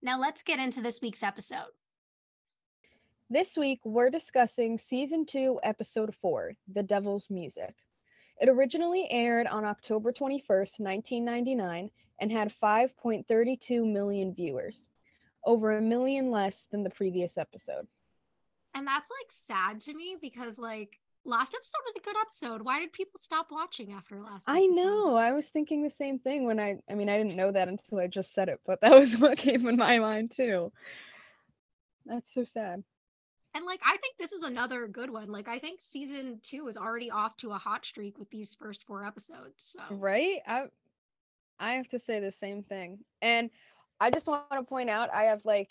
Now let's get into this week's episode. This week, we're discussing Season 2, Episode 4, The Devil's Music. It originally aired on October 21st, 1999, and had 5.32 million viewers, over a million less than the previous episode. And that's like sad to me because like last episode was a good episode. Why did people stop watching after last episode? I know, I was thinking the same thing when I, I mean, I didn't know that until I just said it, but that was what came in my mind too. That's so sad. And like I think this is another good one. Like I think season 2 is already off to a hot streak with these first 4 episodes. So Right? I I have to say the same thing. And I just want to point out I have like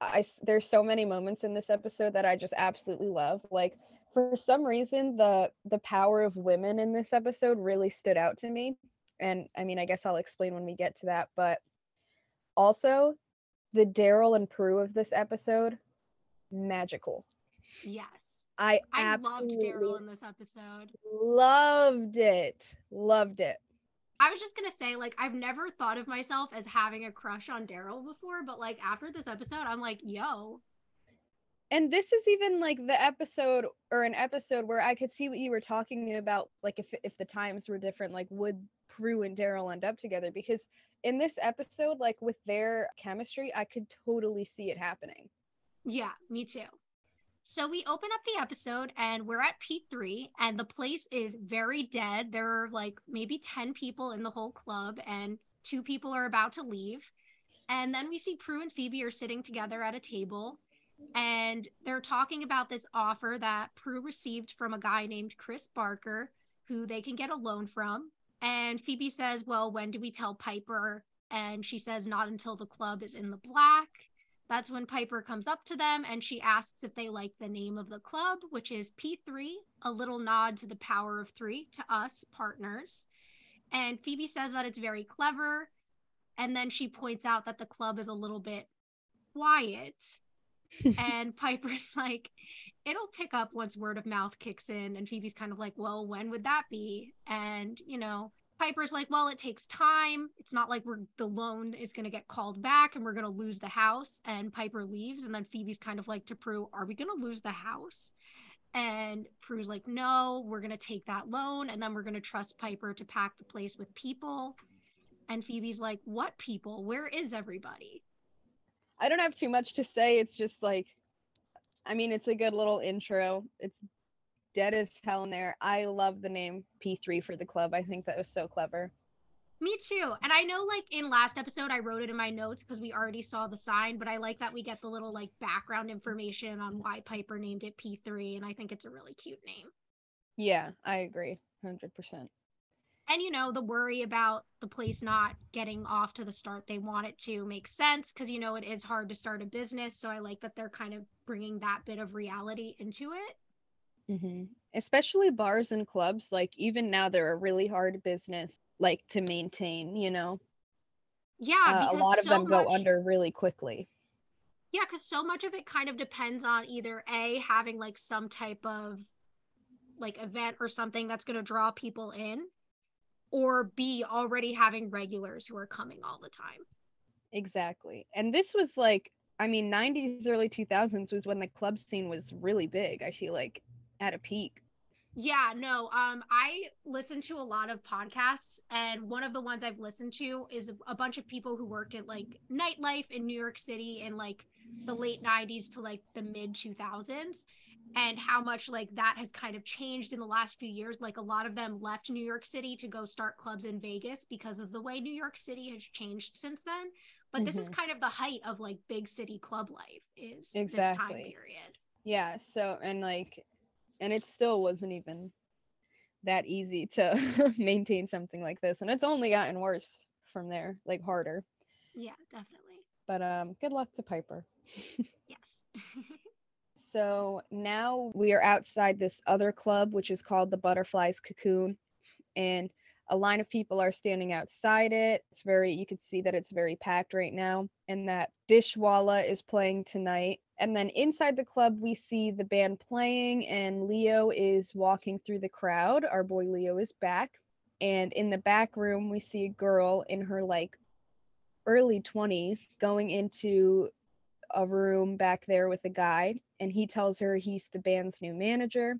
I there's so many moments in this episode that I just absolutely love. Like for some reason the the power of women in this episode really stood out to me. And I mean, I guess I'll explain when we get to that, but also the Darryl and Prue of this episode magical. yes. I I loved Darryl in this episode. loved it. Loved it. I was just gonna say, like, I've never thought of myself as having a crush on Darryl before, but like after this episode, I'm like, yo, and this is even like the episode or an episode where I could see what you were talking about, like if if the times were different, like would Prue and Darryl end up together? Because in this episode, like with their chemistry, I could totally see it happening. yeah, me too. So we open up the episode and we're at P3 and the place is very dead. There are like maybe 10 people in the whole club and two people are about to leave. And then we see Prue and Phoebe are sitting together at a table and they're talking about this offer that Prue received from a guy named Chris Barker who they can get a loan from. And Phoebe says, Well, when do we tell Piper? And she says, Not until the club is in the black. That's when Piper comes up to them and she asks if they like the name of the club, which is P3, a little nod to the power of three to us partners. And Phoebe says that it's very clever. And then she points out that the club is a little bit quiet. And Piper's like, it'll pick up once word of mouth kicks in. And Phoebe's kind of like, well, when would that be? And, you know, Piper's like, well, it takes time. It's not like we're the loan is going to get called back and we're going to lose the house. And Piper leaves. And then Phoebe's kind of like to Prue, are we going to lose the house? And Prue's like, no, we're going to take that loan and then we're going to trust Piper to pack the place with people. And Phoebe's like, what people? Where is everybody? I don't have too much to say. It's just like, I mean, it's a good little intro. It's dead as hell in there. I love the name P3 for the club. I think that was so clever. Me too. And I know, like, in last episode, I wrote it in my notes because we already saw the sign, but I like that we get the little, like, background information on why Piper named it P3. And I think it's a really cute name. Yeah, I agree. 100%. And, you know, the worry about the place not getting off to the start they want it to makes sense because, you know, it is hard to start a business. So I like that they're kind of bringing that bit of reality into it. hmm Especially bars and clubs, like even now they're a really hard business, like to maintain. You know, Yeah. uh, a lot of so them go much- under really quickly. Yeah, because so much of it kind of depends on either A, having like some type of like event or something that's going to draw people in, or B, already having regulars who are coming all the time. Exactly. And this was like, I mean, 90s, early 2000s was when the club scene was really big. I feel like at a peak. Yeah, no. Um, I listen to a lot of podcasts, and one of the ones I've listened to is a bunch of people who worked at like nightlife in New York City in like the late '90s to like the mid 2000s, and how much like that has kind of changed in the last few years. Like a lot of them left New York City to go start clubs in Vegas because of the way New York City has changed since then. But this is kind of the height of like big city club life is this time Exactly. period. Yeah. So, and like, and it still wasn't even that easy to maintain something like this. And it's only gotten worse from there, like harder. Yeah, definitely. But um, good luck to Piper. yes. so now we are outside this other club, which is called the Butterflies Cocoon, and a line of people are standing outside it. It's very, you can see that it's very packed right now, and that Dishwalla is playing tonight. And then inside the club, we see the band playing, and Leo is walking through the crowd. Our boy Leo is back. And in the back room, we see a girl in her like early 20s going into a room back there with a guy. And he tells her he's the band's new manager.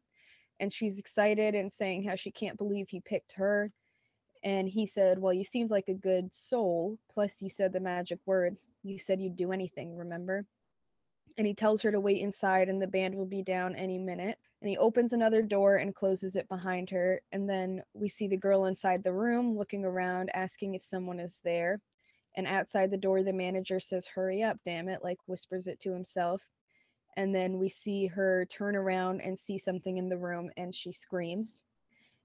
And she's excited and saying how she can't believe he picked her and he said, Well, you seemed like a good soul. Plus, you said the magic words. You said you'd do anything, remember? And he tells her to wait inside and the band will be down any minute. And he opens another door and closes it behind her. And then we see the girl inside the room looking around, asking if someone is there. And outside the door, the manager says, Hurry up, damn it, like whispers it to himself. And then we see her turn around and see something in the room and she screams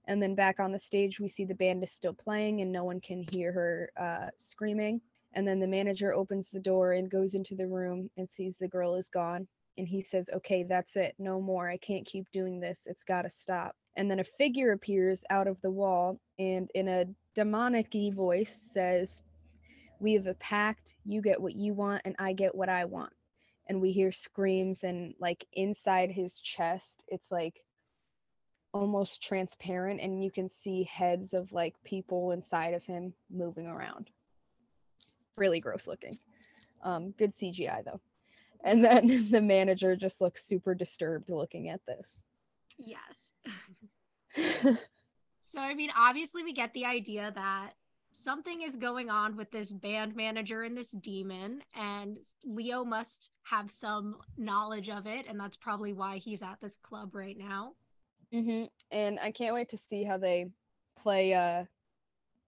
and then back on the stage we see the band is still playing and no one can hear her uh, screaming and then the manager opens the door and goes into the room and sees the girl is gone and he says okay that's it no more i can't keep doing this it's got to stop and then a figure appears out of the wall and in a demonic voice says we have a pact you get what you want and i get what i want. And we hear screams and like inside his chest it's like almost transparent and you can see heads of like people inside of him moving around. Really gross looking. Um good cgi though. And then the manager just looks super disturbed looking at this. Yes. So i mean obviously we get the idea that something is going on with this band manager and this demon and leo must have some knowledge of it and that's probably why he's at this club right now Mm-hmm. And I can't wait to see how they play uh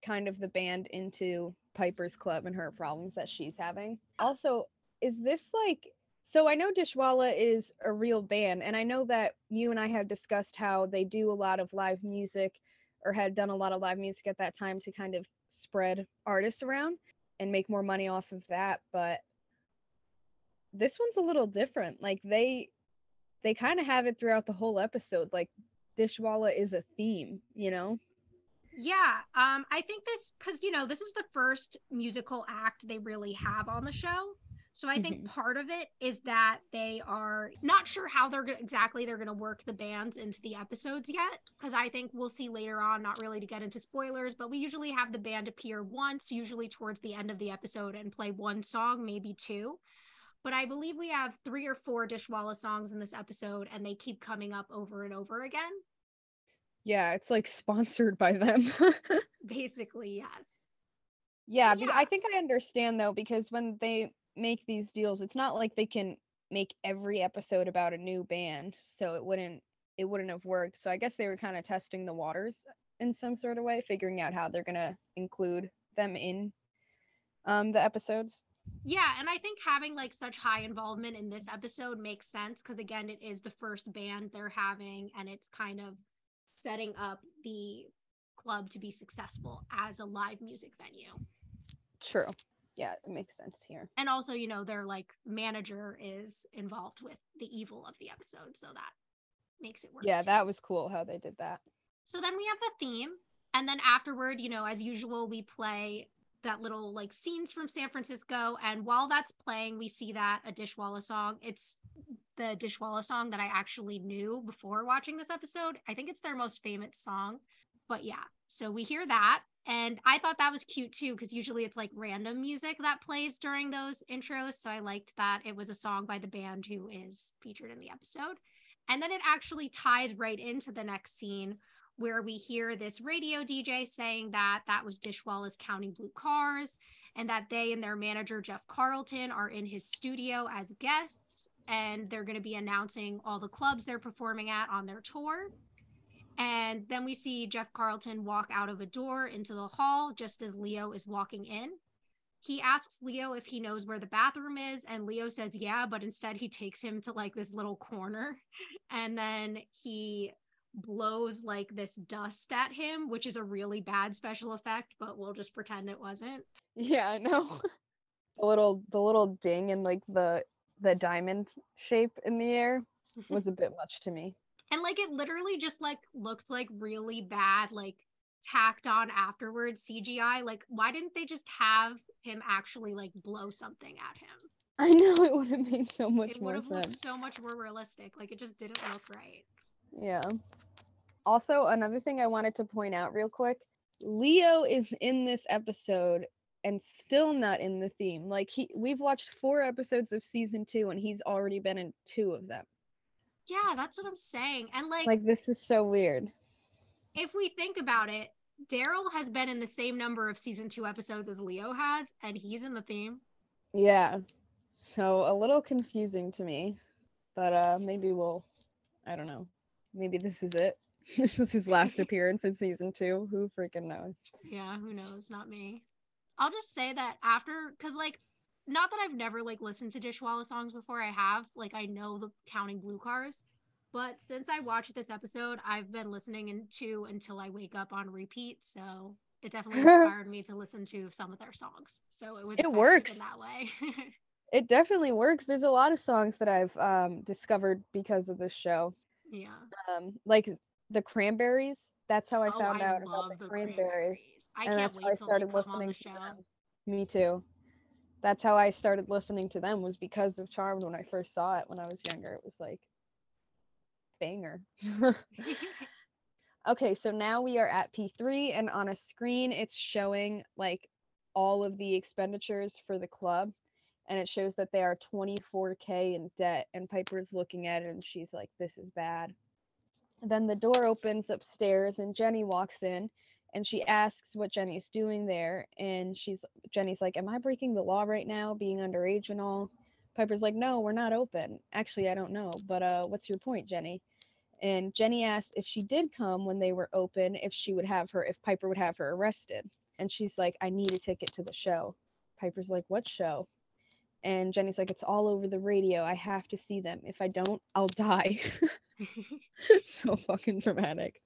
kind of the band into Piper's club and her problems that she's having. Also, is this like so I know Dishwalla is a real band and I know that you and I have discussed how they do a lot of live music or had done a lot of live music at that time to kind of spread artists around and make more money off of that, but this one's a little different. Like they they kind of have it throughout the whole episode. Like Dishwalla is a theme, you know? Yeah, um, I think this because you know this is the first musical act they really have on the show, so I think mm-hmm. part of it is that they are not sure how they're gonna, exactly they're going to work the bands into the episodes yet. Because I think we'll see later on, not really to get into spoilers, but we usually have the band appear once, usually towards the end of the episode, and play one song, maybe two but I believe we have three or four Dishwalla songs in this episode, and they keep coming up over and over again. Yeah, it's like sponsored by them. Basically, yes. Yeah, yeah, I think I understand though, because when they make these deals, it's not like they can make every episode about a new band, so it wouldn't it wouldn't have worked. So I guess they were kind of testing the waters in some sort of way, figuring out how they're gonna include them in um the episodes. Yeah, and I think having like such high involvement in this episode makes sense because again, it is the first band they're having, and it's kind of setting up the club to be successful as a live music venue. True. Yeah, it makes sense here. And also, you know, their like manager is involved with the evil of the episode, so that makes it work. Yeah, too. that was cool how they did that. So then we have the theme, and then afterward, you know, as usual, we play that little like scenes from San Francisco. And while that's playing, we see that a Dishwalla song. It's the Dishwalla song that I actually knew before watching this episode. I think it's their most famous song. But yeah, so we hear that. And I thought that was cute too, because usually it's like random music that plays during those intros. So I liked that it was a song by the band who is featured in the episode. And then it actually ties right into the next scene where we hear this radio DJ saying that that was Dishwalla's Counting Blue Cars and that they and their manager, Jeff Carlton, are in his studio as guests and they're going to be announcing all the clubs they're performing at on their tour. And then we see Jeff Carlton walk out of a door into the hall just as Leo is walking in. He asks Leo if he knows where the bathroom is, and Leo says, Yeah, but instead he takes him to like this little corner. And then he blows like this dust at him, which is a really bad special effect, but we'll just pretend it wasn't. Yeah, I know. the little the little ding and like the the diamond shape in the air was a bit much to me. And like it literally just like looked like really bad, like tacked on afterwards CGI. Like, why didn't they just have him actually like blow something at him? I know it would have made so much It would have looked so much more realistic. Like it just didn't look right. Yeah. Also, another thing I wanted to point out real quick Leo is in this episode and still not in the theme. Like he we've watched 4 episodes of season 2 and he's already been in 2 of them. Yeah, that's what I'm saying. And like, Like this is so weird. if we think about it, Darryl has been in the same number of season two episodes as Leo has, and he's in the theme. Yeah. So a little confusing to me. But uh maybe we'll I don't know. Maybe this is it. this is his last appearance in season 2. Who freaking knows? Yeah, who knows? Not me. I'll just say that after, because like, not that I've never like listened to Dishwalla songs before. I have, like, I know the Counting Blue Cars, but since I watched this episode, I've been listening into until I wake up on repeat. So it definitely inspired me to listen to some of their songs. So it was It works. in that way. It definitely works. There's a lot of songs that I've um discovered because of this show. yeah. um like the cranberries that's how i Oh, found I out about the the cranberries I and can't that's wait i started they come on listening the to them me too that's how i started listening to them was because of charmed when i first saw it when i was younger. It was like banger. Okay so now we are at p3 and on a screen it's showing like all of the expenditures for the club and it shows that they are 24k in debt and piper's looking at it and she's like this is bad. Then the door opens upstairs and jenny walks in and she asks what jenny's doing there and she's jenny's like am i breaking the law right now being underage and all? Piper's like no we're not open. Actually i don't know but uh what's your point jenny? And jenny asks if she did come when they were open if she would have her if piper would have her arrested. And she's like i need a ticket to the show. Piper's like what show? And jenny's like it's all over the radio. I have to see them. If i don't i'll die. So fucking dramatic.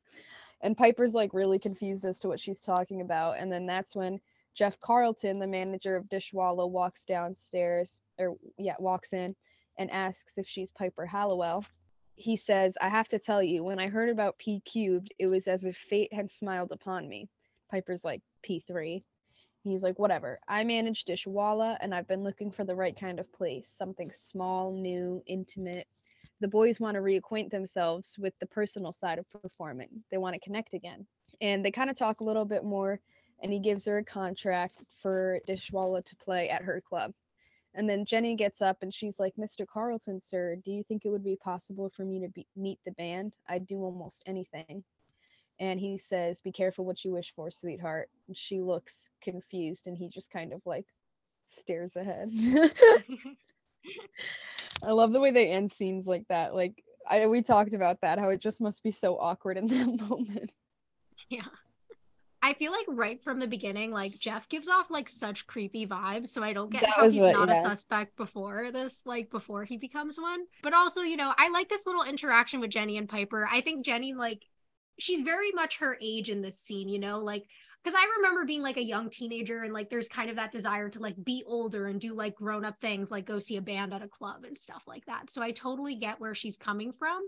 And Piper's like really confused as to what she's talking about. And then that's when Jeff Carlton, the manager of Dishwalla, walks downstairs or yeah, walks in and asks if she's Piper Halliwell. He says, I have to tell you, when I heard about P cubed, it was as if fate had smiled upon me. Piper's like, P3. He's like, whatever. I manage Dishwalla and I've been looking for the right kind of place. Something small, new, intimate, the boys want to reacquaint themselves with the personal side of performing. They want to connect again. And they kind of talk a little bit more, and he gives her a contract for Dishwalla to play at her club. And then Jenny gets up and she's like, Mr. Carlton, sir, do you think it would be possible for me to be- meet the band? I'd do almost anything. And he says, Be careful what you wish for, sweetheart. And she looks confused and he just kind of like stares ahead. I love the way they end scenes like that. Like I we talked about that, how it just must be so awkward in that moment. Yeah. I feel like right from the beginning, like Jeff gives off like such creepy vibes. So I don't get That how he's what- not yeah. a suspect before this, like before he becomes one. But also, you know, I like this little interaction with Jenny and Piper. I think Jenny, like, she's very much her age in this scene, you know, like, because I remember being like a young teenager and like there's kind of that desire to like be older and do like grown up things, like go see a band at a club and stuff like that. So I totally get where she's coming from.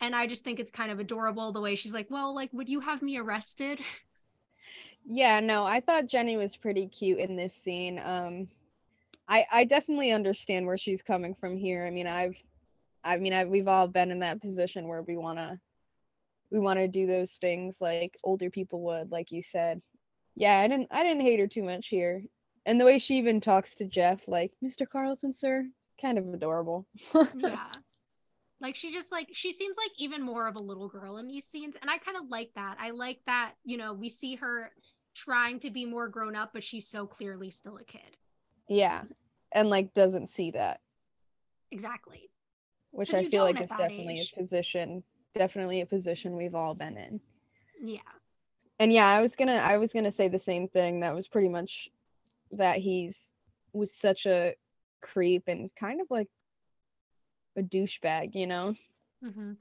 And I just think it's kind of adorable the way she's like, well, like, would you have me arrested? Yeah, no, I thought Jenny was pretty cute in this scene. Um I I definitely understand where she's coming from here. I mean, I've I mean, I've, we've all been in that position where we want to we want to do those things like older people would, like you said. Yeah, I didn't I didn't hate her too much here. And the way she even talks to Jeff like, "Mr. Carlton, sir," kind of adorable. yeah like she just like she seems like even more of a little girl in these scenes and i kind of like that i like that you know we see her trying to be more grown up but she's so clearly still a kid Yeah, and like doesn't see that, exactly which I feel like is definitely age. a position, definitely a position we've all been in. yeah And yeah, I was gonna, I was gonna say the same thing. That was pretty much that he's was such a creep and kind of like a douchebag, you know. hmm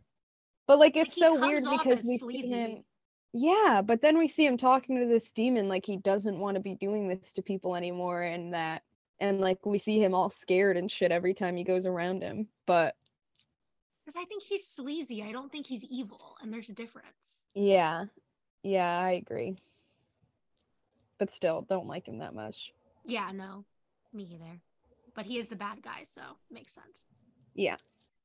But like Like, it's he so weird because we sleazy. see him. Yeah, but then we see him talking to this demon like he doesn't want to be doing this to people anymore, and that and like we see him all scared and shit every time he goes around him but Because I think he's sleazy. I don't think he's evil, and there's a difference. yeah yeah i agree but still don't like him that much Yeah, no, me either. But he is the bad guy, so makes sense. yeah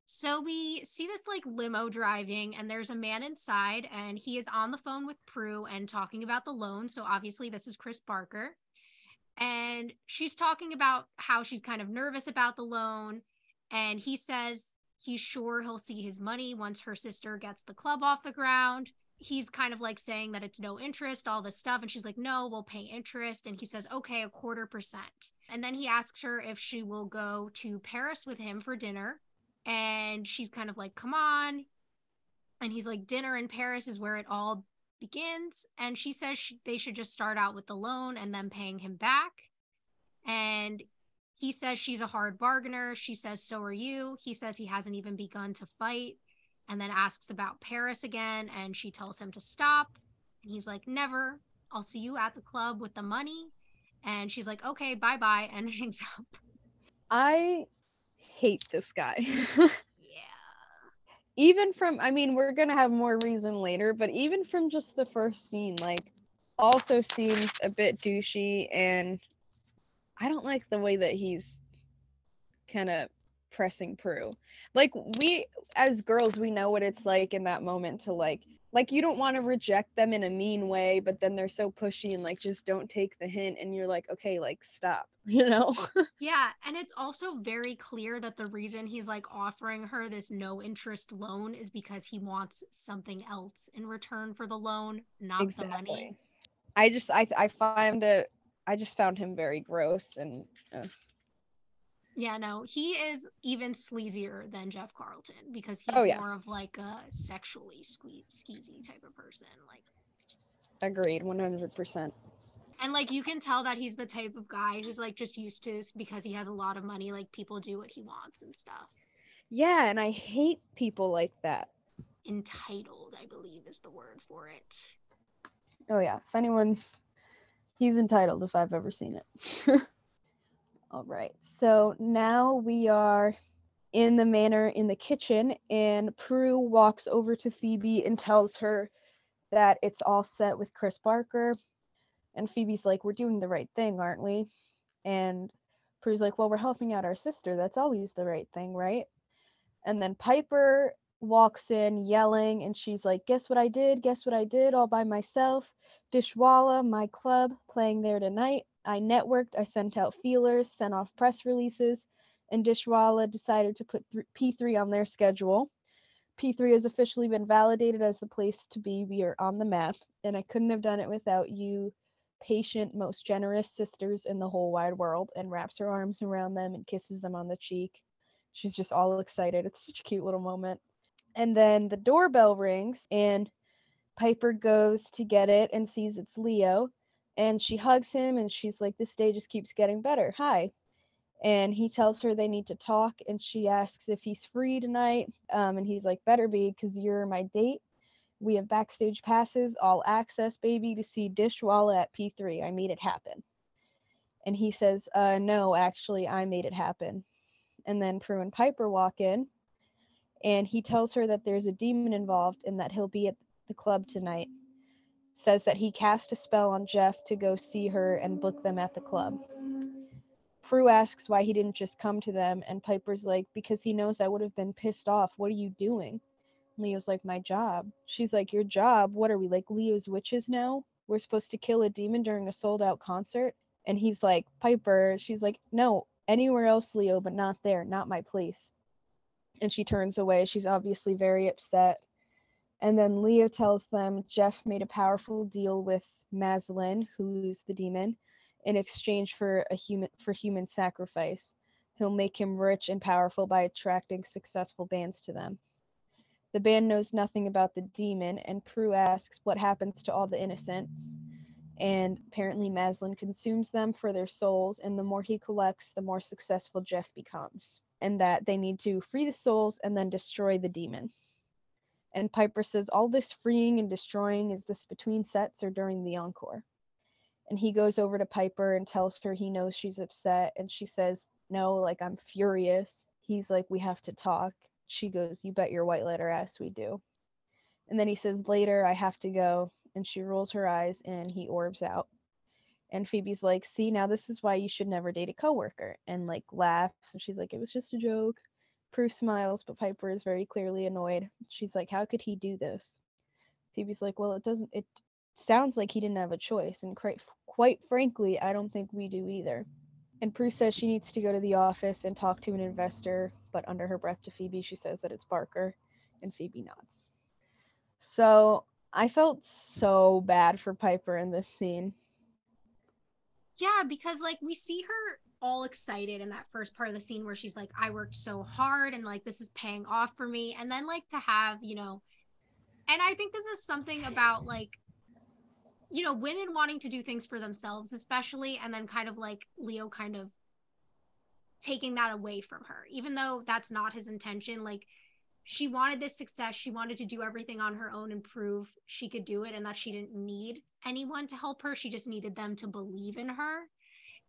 So we see this like limo driving, and there's a man inside, and he is on the phone with Prue and talking about the loan. So obviously, this is Chris Barker. And she's talking about how she's kind of nervous about the loan. And he says he's sure he'll see his money once her sister gets the club off the ground. He's kind of like saying that it's no interest, all this stuff. And she's like, no, we'll pay interest. And he says, okay, a quarter percent. And then he asks her if she will go to Paris with him for dinner and she's kind of like come on and he's like dinner in paris is where it all begins and she says she, they should just start out with the loan and then paying him back and he says she's a hard bargainer. She says so are you. He says he hasn't even begun to fight and then asks about paris again and she tells him to stop. And he's like never. I'll see you at the club with the money. And she's like okay bye bye and hangs up. I hate this guy. Yeah. Even from i mean we're gonna have more reason later but even from just the first scene like also seems a bit douchey and i don't like the way that he's kind of pressing prue like we as girls we know what it's like in that moment to like like you don't want to reject them in a mean way but then they're so pushy and like just don't take the hint and you're like okay like stop you know? Yeah, and it's also very clear that the reason he's like offering her this no interest loan is because he wants something else in return for the loan, not the money. i just i i find it i just found him very gross and uh, Yeah, no, he is even sleazier than Jeff Carlton because he's Oh, yeah. more of like a sexually sque- skeezy type of person. Like, agreed 100% and like you can tell that he's the type of guy who's like just used to because he has a lot of money. Like people do what he wants and stuff. yeah and i hate people like that Entitled, I believe, is the word for it. oh yeah if anyone's he's entitled if i've ever seen it. All right. So now we are in the manor in the kitchen and prue walks over to phoebe and tells her that it's all set with chris barker. And phoebe's like we're doing the right thing aren't we? And prue's like well we're helping out our sister. That's always the right thing right? And then piper walks in yelling and she's like guess what i did? Guess what i did all by myself? Dishwalla my club playing there tonight. I networked i sent out feelers sent off press releases and dishwalla decided to put th- p3 on their schedule. P3 has officially been validated as the place to be. We are on the map and i couldn't have done it without you patient most generous sisters in the whole wide world and wraps her arms around them and kisses them on the cheek. She's just all excited. It's such a cute little moment and then the doorbell rings and Piper goes to get it and sees it's Leo and she hugs him and she's like this day just keeps getting better. Hi. And he tells her they need to talk and she asks if he's free tonight um, and he's like better be cuz you're my date. We have backstage passes, all access baby to see Dishwalla at P3. I made it happen. And he says, "Uh no, actually I made it happen." And then Prue and Piper walk in and he tells her that there's a demon involved and that he'll be at the club tonight. Says that he cast a spell on Jeff to go see her and book them at the club. Prue asks why he didn't just come to them, and Piper's like, Because he knows I would have been pissed off. What are you doing? Leo's like, My job. She's like, Your job? What are we, like Leo's witches now? We're supposed to kill a demon during a sold out concert? And he's like, Piper, she's like, No, anywhere else, Leo, but not there, not my place and she turns away. She's obviously very upset. And then Leo tells them Jeff made a powerful deal with Maslin, who's the demon, in exchange for a human for human sacrifice. He'll make him rich and powerful by attracting successful bands to them. The band knows nothing about the demon, and Prue asks what happens to all the innocents. And apparently, Maslin consumes them for their souls, and the more he collects, the more successful Jeff becomes and that they need to free the souls and then destroy the demon. And Piper says, All this freeing and destroying, is this between sets or during the encore? And he goes over to Piper and tells her he knows she's upset. And she says, No, like I'm furious. He's like, We have to talk. She goes, You bet your whitelighter ass we do. And then he says, Later, I have to go. And she rolls her eyes and he orbs out. And Phoebe's like, See, now this is why you should never date a coworker. And like laughs. And she's like, It was just a joke. Prue smiles, but Piper is very clearly annoyed. She's like, How could he do this? Phoebe's like, Well, it doesn't, it sounds like he didn't have a choice. And quite, quite frankly, I don't think we do either. And Prue says she needs to go to the office and talk to an investor, but under her breath to Phoebe, she says that it's Barker, and Phoebe nods. So I felt so bad for Piper in this scene. Yeah, because like we see her all excited in that first part of the scene where she's like, I worked so hard and like this is paying off for me. And then like to have, you know, and I think this is something about like, you know, women wanting to do things for themselves, especially, and then kind of like Leo kind of taking that away from her, even though that's not his intention. Like, she wanted this success. She wanted to do everything on her own and prove she could do it and that she didn't need anyone to help her. She just needed them to believe in her.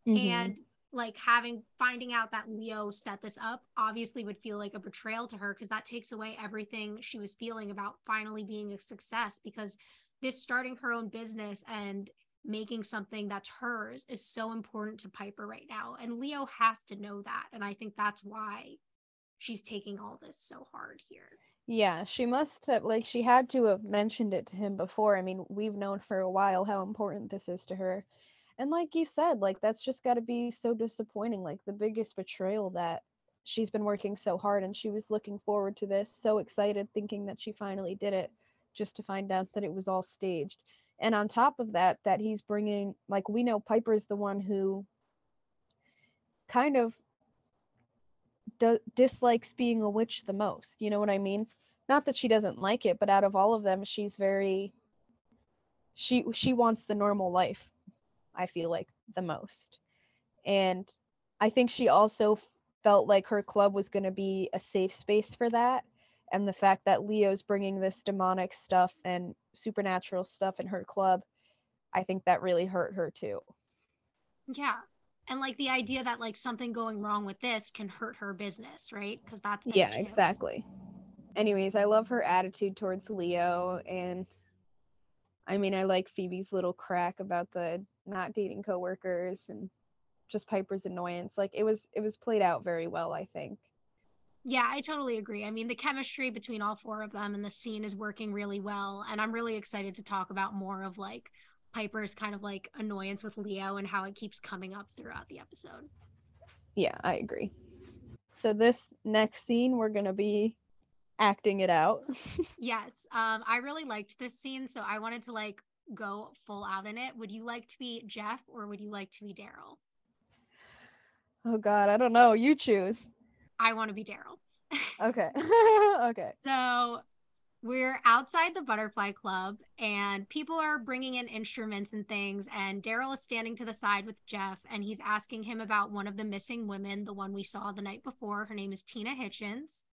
Mm-hmm. And like having finding out that Leo set this up obviously would feel like a betrayal to her because that takes away everything she was feeling about finally being a success because this starting her own business and making something that's hers is so important to Piper right now and Leo has to know that and I think that's why she's taking all this so hard here. Yeah, she must have like she had to have mentioned it to him before. I mean, we've known for a while how important this is to her and like you said like that's just got to be so disappointing like the biggest betrayal that she's been working so hard and she was looking forward to this so excited thinking that she finally did it just to find out that it was all staged and on top of that that he's bringing like we know piper's the one who kind of do- dislikes being a witch the most you know what i mean not that she doesn't like it but out of all of them she's very she she wants the normal life I feel like the most. And I think she also felt like her club was going to be a safe space for that. And the fact that Leo's bringing this demonic stuff and supernatural stuff in her club, I think that really hurt her too. Yeah. And like the idea that like something going wrong with this can hurt her business, right? Because that's yeah, exactly. Anyways, I love her attitude towards Leo and I mean, I like Phoebe's little crack about the not dating coworkers and just Piper's annoyance. Like it was it was played out very well, I think. Yeah, I totally agree. I mean, the chemistry between all four of them and the scene is working really well, and I'm really excited to talk about more of like Piper's kind of like annoyance with Leo and how it keeps coming up throughout the episode. Yeah, I agree. So this next scene we're going to be acting it out. yes. Um I really liked this scene, so I wanted to like go full out in it. Would you like to be Jeff or would you like to be Darryl? Oh god, I don't know. You choose. I want to be Darryl. okay. okay. So we're outside the butterfly club and people are bringing in instruments and things and darryl is standing to the side with jeff and he's asking him about one of the missing women the one we saw the night before her name is tina hitchens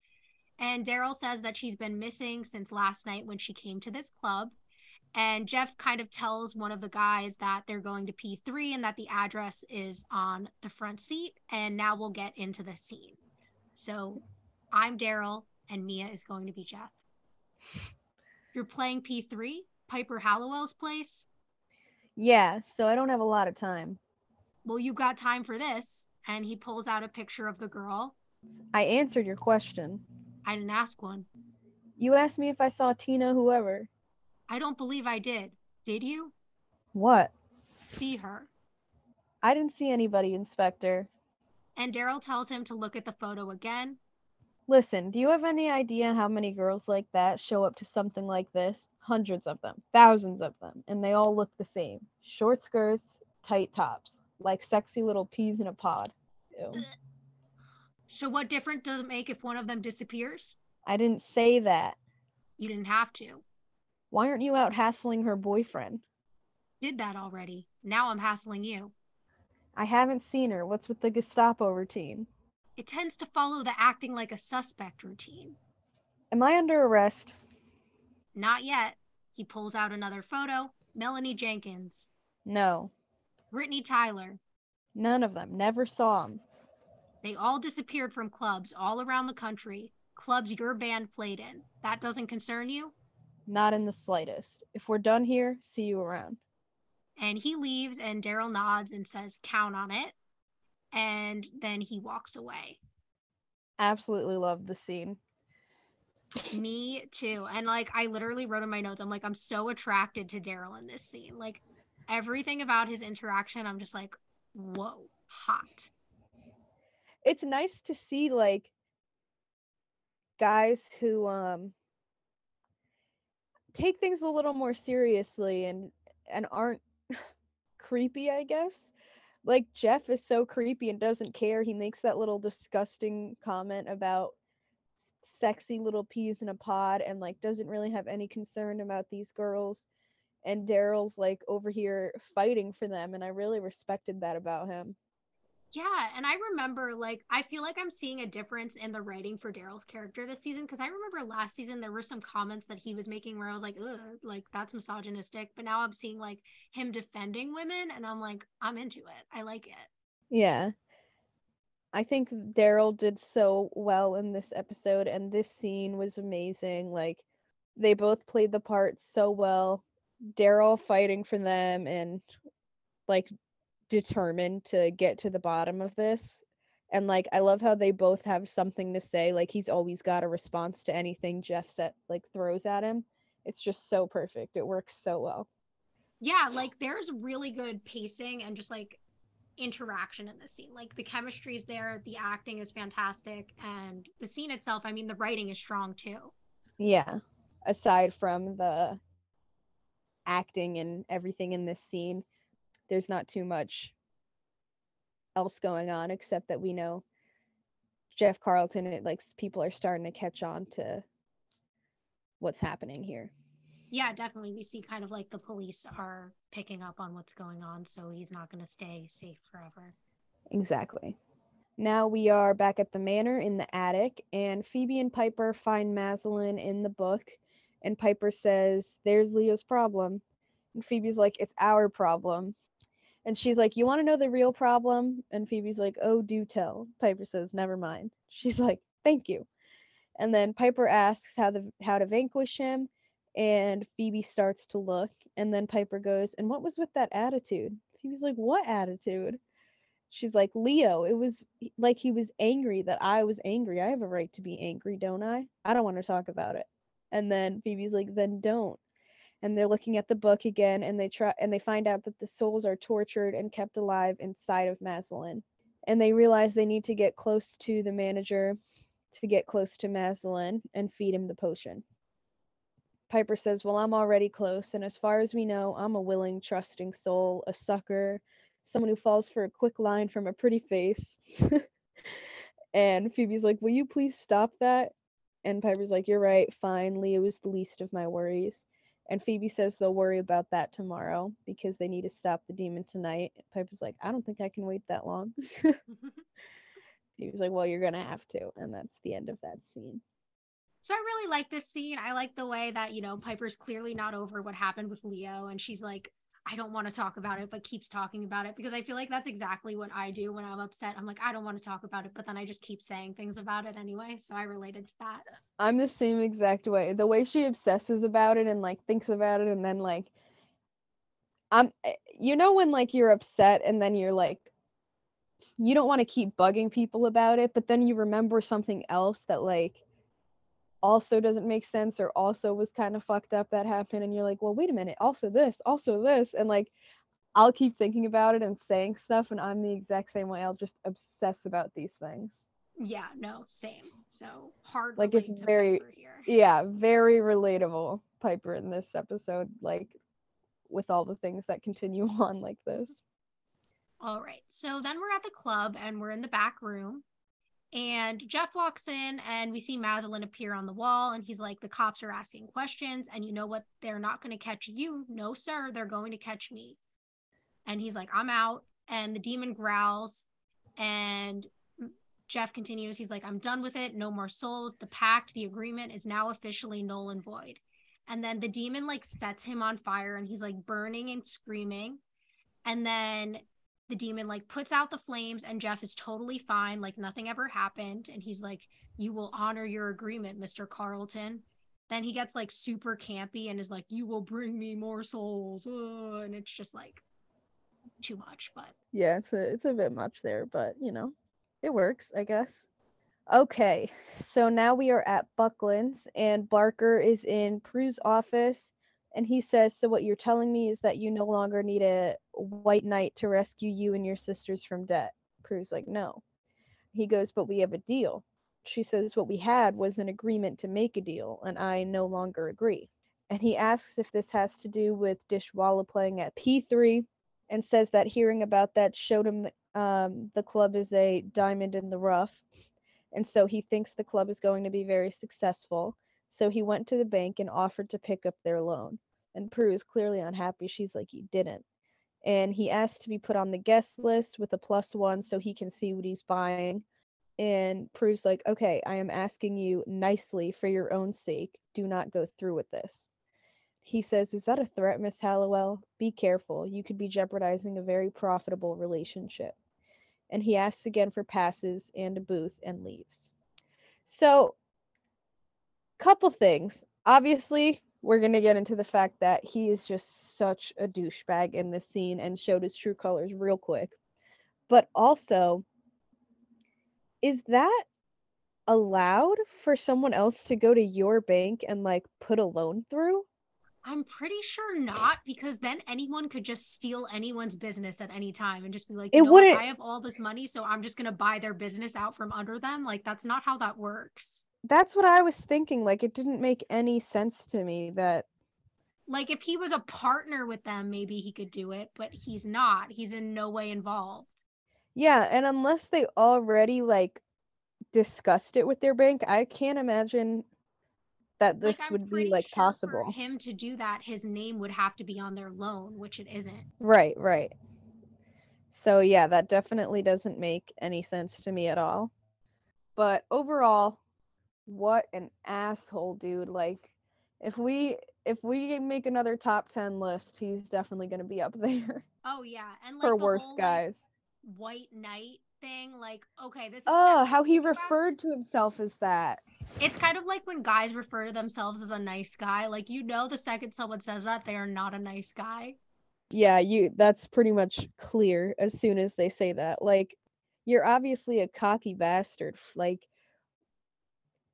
and darryl says that she's been missing since last night when she came to this club and Jeff kind of tells one of the guys that they're going to P3 and that the address is on the front seat. And now we'll get into the scene. So I'm Darryl, and Mia is going to be Jeff. You're playing P3, Piper Halliwell's place? Yeah, so I don't have a lot of time. Well, you got time for this. And he pulls out a picture of the girl. I answered your question. I didn't ask one. You asked me if I saw Tina, whoever. I don't believe I did. Did you? What? See her. I didn't see anybody, Inspector. And Darryl tells him to look at the photo again. Listen, do you have any idea how many girls like that show up to something like this? Hundreds of them, thousands of them, and they all look the same short skirts, tight tops, like sexy little peas in a pod. Ew. So, what difference does it make if one of them disappears? I didn't say that. You didn't have to. Why aren't you out hassling her boyfriend? Did that already. Now I'm hassling you. I haven't seen her. What's with the Gestapo routine? It tends to follow the acting like a suspect routine. Am I under arrest? Not yet. He pulls out another photo. Melanie Jenkins. No. Brittany Tyler. None of them. Never saw them. They all disappeared from clubs all around the country, clubs your band played in. That doesn't concern you? Not in the slightest. If we're done here, see you around. And he leaves, and Darryl nods and says, Count on it. And then he walks away. Absolutely love the scene. Me too. And like, I literally wrote in my notes, I'm like, I'm so attracted to Darryl in this scene. Like, everything about his interaction, I'm just like, whoa, hot. It's nice to see like guys who um take things a little more seriously and and aren't creepy, I guess. Like Jeff is so creepy and doesn't care. He makes that little disgusting comment about sexy little peas in a pod and like doesn't really have any concern about these girls. And Darryl's like over here fighting for them and I really respected that about him. Yeah, and I remember like I feel like I'm seeing a difference in the writing for Darryl's character this season because I remember last season there were some comments that he was making where I was like, "Ugh, like that's misogynistic," but now I'm seeing like him defending women, and I'm like, I'm into it. I like it. Yeah. I think Darryl did so well in this episode, and this scene was amazing. Like, they both played the part so well. Darryl fighting for them and like determined to get to the bottom of this. And like I love how they both have something to say. Like he's always got a response to anything Jeff set like throws at him. It's just so perfect. It works so well. Yeah, like there's really good pacing and just like interaction in this scene. Like the chemistry is there, the acting is fantastic, and the scene itself, I mean, the writing is strong too. Yeah. Aside from the acting and everything in this scene, there's not too much else going on except that we know Jeff Carlton and it like people are starting to catch on to what's happening here. Yeah, definitely. We see kind of like the police are picking up on what's going on, so he's not going to stay safe forever. Exactly. Now we are back at the manor in the attic, and Phoebe and Piper find Maslin in the book, and Piper says, There's Leo's problem. And Phoebe's like, It's our problem. And she's like, You want to know the real problem? And Phoebe's like, Oh, do tell. Piper says, Never mind. She's like, Thank you. And then Piper asks how the how to vanquish him, and Phoebe starts to look, and then Piper goes, And what was with that attitude? Phoebe's like, What attitude? She's like, Leo, it was like he was angry that I was angry. I have a right to be angry, don't I? I don't want to talk about it. And then Phoebe's like, Then don't and they're looking at the book again and they try and they find out that the souls are tortured and kept alive inside of Maslin. And they realize they need to get close to the manager to get close to Maslin and feed him the potion. Piper says, Well, I'm already close, and as far as we know, I'm a willing, trusting soul, a sucker, someone who falls for a quick line from a pretty face. and Phoebe's like, Will you please stop that? And Piper's like, You're right, fine. Leo is the least of my worries. And Phoebe says they'll worry about that tomorrow because they need to stop the demon tonight. Piper's like, I don't think I can wait that long. Phoebe's like, Well, you're gonna have to, and that's the end of that scene. So I really like this scene. I like the way that, you know, Piper's clearly not over what happened with Leo and she's like, I don't want to talk about it, but keeps talking about it because I feel like that's exactly what I do when I'm upset. I'm like, I don't want to talk about it, but then I just keep saying things about it anyway. So I related to that. I'm the same exact way. The way she obsesses about it and like thinks about it and then like I'm eh, you know when like you're upset and then you're like you don't want to keep bugging people about it, but then you remember something else that like also doesn't make sense or also was kind of fucked up that happened and you're like well wait a minute also this also this and like i'll keep thinking about it and saying stuff and i'm the exact same way i'll just obsess about these things. Yeah no same so hard like it's very yeah very relatable piper in this episode like with all the things that continue on like this. All right so then we're at the club and we're in the back room and Jeff walks in and we see Maslin appear on the wall and he's like, the cops are asking questions and you know what? They're not going to catch you. No, sir. They're going to catch me. And he's like, I'm out. And the demon growls and Jeff continues. He's like, I'm done with it. No more souls. The pact, the agreement is now officially null and void. And then the demon like sets him on fire and he's like burning and screaming. And then the demon like puts out the flames and Jeff is totally fine, like nothing ever happened. And he's like, You will honor your agreement, Mr. Carlton. Then he gets like super campy and is like, You will bring me more souls. And it's just like too much, but Yeah, it's a it's a bit much there, but you know, it works, I guess. Okay, so now we are at Buckland's and Barker is in Prue's office and he says, So what you're telling me is that you no longer need a white knight to rescue you and your sisters from debt. Prue's like, No. He goes, But we have a deal. She says, What we had was an agreement to make a deal, and I no longer agree. And he asks if this has to do with Dishwalla playing at P3 and says that hearing about that showed him that, um, the club is a diamond in the rough. And so he thinks the club is going to be very successful. So he went to the bank and offered to pick up their loan. And Prue is clearly unhappy. She's like, You didn't. And he asked to be put on the guest list with a plus one so he can see what he's buying. And Prue's like, Okay, I am asking you nicely for your own sake. Do not go through with this. He says, Is that a threat, Miss Halliwell? Be careful. You could be jeopardizing a very profitable relationship. And he asks again for passes and a booth and leaves. So, couple things. Obviously, we're going to get into the fact that he is just such a douchebag in this scene and showed his true colors real quick. But also, is that allowed for someone else to go to your bank and like put a loan through? I'm pretty sure not because then anyone could just steal anyone's business at any time and just be like, It know wouldn't- I have all this money, so I'm just gonna buy their business out from under them. Like that's not how that works. That's what I was thinking. Like, it didn't make any sense to me that Like if he was a partner with them, maybe he could do it, but he's not. He's in no way involved. Yeah, and unless they already like discussed it with their bank, I can't imagine that this like, would be like sure possible. For him to do that, his name would have to be on their loan, which it isn't. Right, right. So yeah, that definitely doesn't make any sense to me at all. But overall, what an asshole, dude. Like if we if we make another top 10 list, he's definitely going to be up there Oh yeah, and like for the worst whole, like, guys. white knight thing. Like okay, this is Oh, how he you have to referred to himself as that. It's kind of like when guys refer to themselves as a nice guy. Like you know, the second someone says that, they are not a nice guy. Yeah, you that's pretty much clear as soon as they say that. Like you're obviously a cocky bastard. Like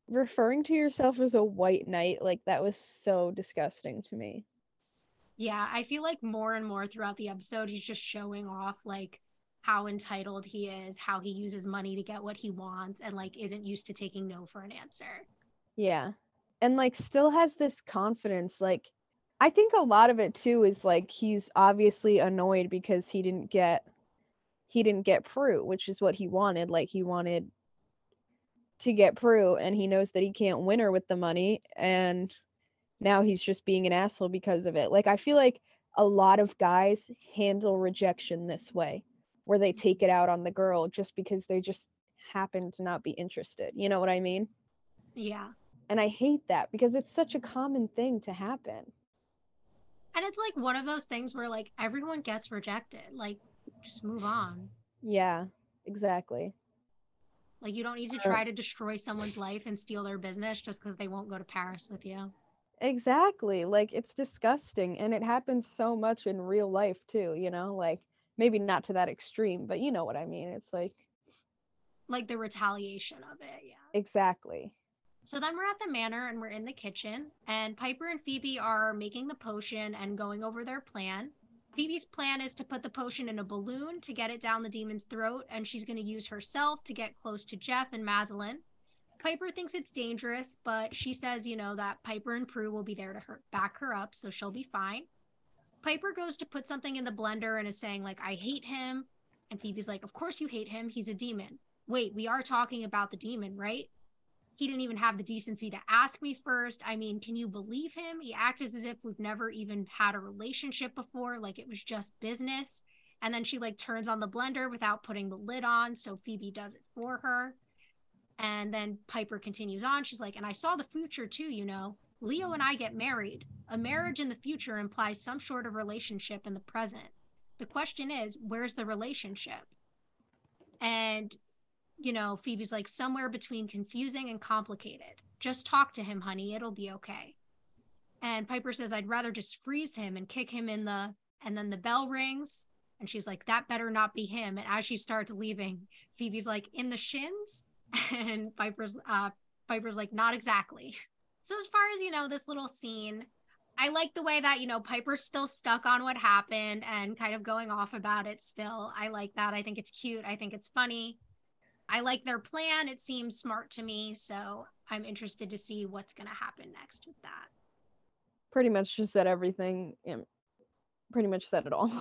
referring to yourself as a white knight, like that was so disgusting to me. Yeah, I feel like more and more throughout the episode, he's just showing off like how entitled he is, how he uses money to get what he wants, and like isn't used to taking no for an answer. Yeah. And like still has this confidence like I think a lot of it too is like he's obviously annoyed because he didn't get he didn't get Prue, which is what he wanted. Like he wanted to get Prue and he knows that he can't win her with the money and now he's just being an asshole because of it. Like I feel like a lot of guys handle rejection this way where they take it out on the girl just because they just happen to not be interested. You know what I mean? Yeah. And I hate that because it's such a common thing to happen. And it's like one of those things where like everyone gets rejected. Like just move on. Yeah, exactly. Like you don't need to try to destroy someone's life and steal their business just because they won't go to Paris with you. Exactly. Like it's disgusting and it happens so much in real life too, you know? Like maybe not to that extreme, but you know what I mean. It's like Like the retaliation of it. Yeah. exactly. So then we're at the manor and we're in the kitchen, and Piper and Phoebe are making the potion and going over their plan. Phoebe's plan is to put the potion in a balloon to get it down the demon's throat, and she's going to use herself to get close to Jeff and Madeline. Piper thinks it's dangerous, but she says, you know, that Piper and Prue will be there to her, back her up, so she'll be fine. Piper goes to put something in the blender and is saying, like, I hate him. And Phoebe's like, Of course you hate him. He's a demon. Wait, we are talking about the demon, right? He didn't even have the decency to ask me first. I mean, can you believe him? He acts as if we've never even had a relationship before, like it was just business. And then she like turns on the blender without putting the lid on, so Phoebe does it for her. And then Piper continues on. She's like, and I saw the future too, you know. Leo and I get married. A marriage in the future implies some sort of relationship in the present. The question is, where's the relationship? And, you know, Phoebe's like, somewhere between confusing and complicated. Just talk to him, honey. It'll be okay. And Piper says, I'd rather just freeze him and kick him in the. And then the bell rings. And she's like, that better not be him. And as she starts leaving, Phoebe's like, in the shins? And Piper's uh Piper's like, not exactly. So as far as you know, this little scene, I like the way that, you know, Piper's still stuck on what happened and kind of going off about it still. I like that. I think it's cute. I think it's funny. I like their plan. It seems smart to me. So I'm interested to see what's going to happen next with that. Pretty much just said everything. Yeah, pretty much said it all.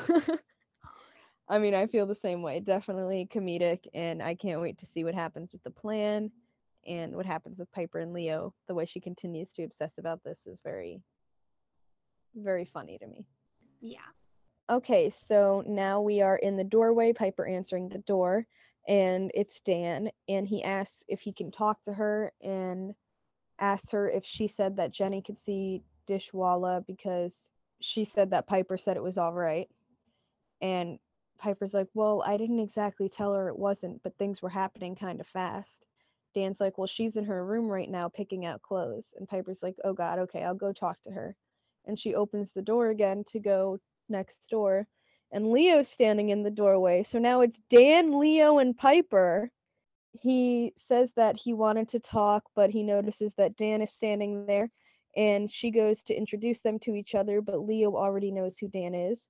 I mean, I feel the same way. Definitely comedic, and I can't wait to see what happens with the plan and what happens with Piper and Leo. The way she continues to obsess about this is very, very funny to me. Yeah. Okay, so now we are in the doorway, Piper answering the door, and it's Dan, and he asks if he can talk to her and asks her if she said that Jenny could see Dishwalla because she said that Piper said it was all right. And Piper's like, Well, I didn't exactly tell her it wasn't, but things were happening kind of fast. Dan's like, Well, she's in her room right now picking out clothes. And Piper's like, Oh God, okay, I'll go talk to her. And she opens the door again to go next door. And Leo's standing in the doorway. So now it's Dan, Leo, and Piper. He says that he wanted to talk, but he notices that Dan is standing there. And she goes to introduce them to each other, but Leo already knows who Dan is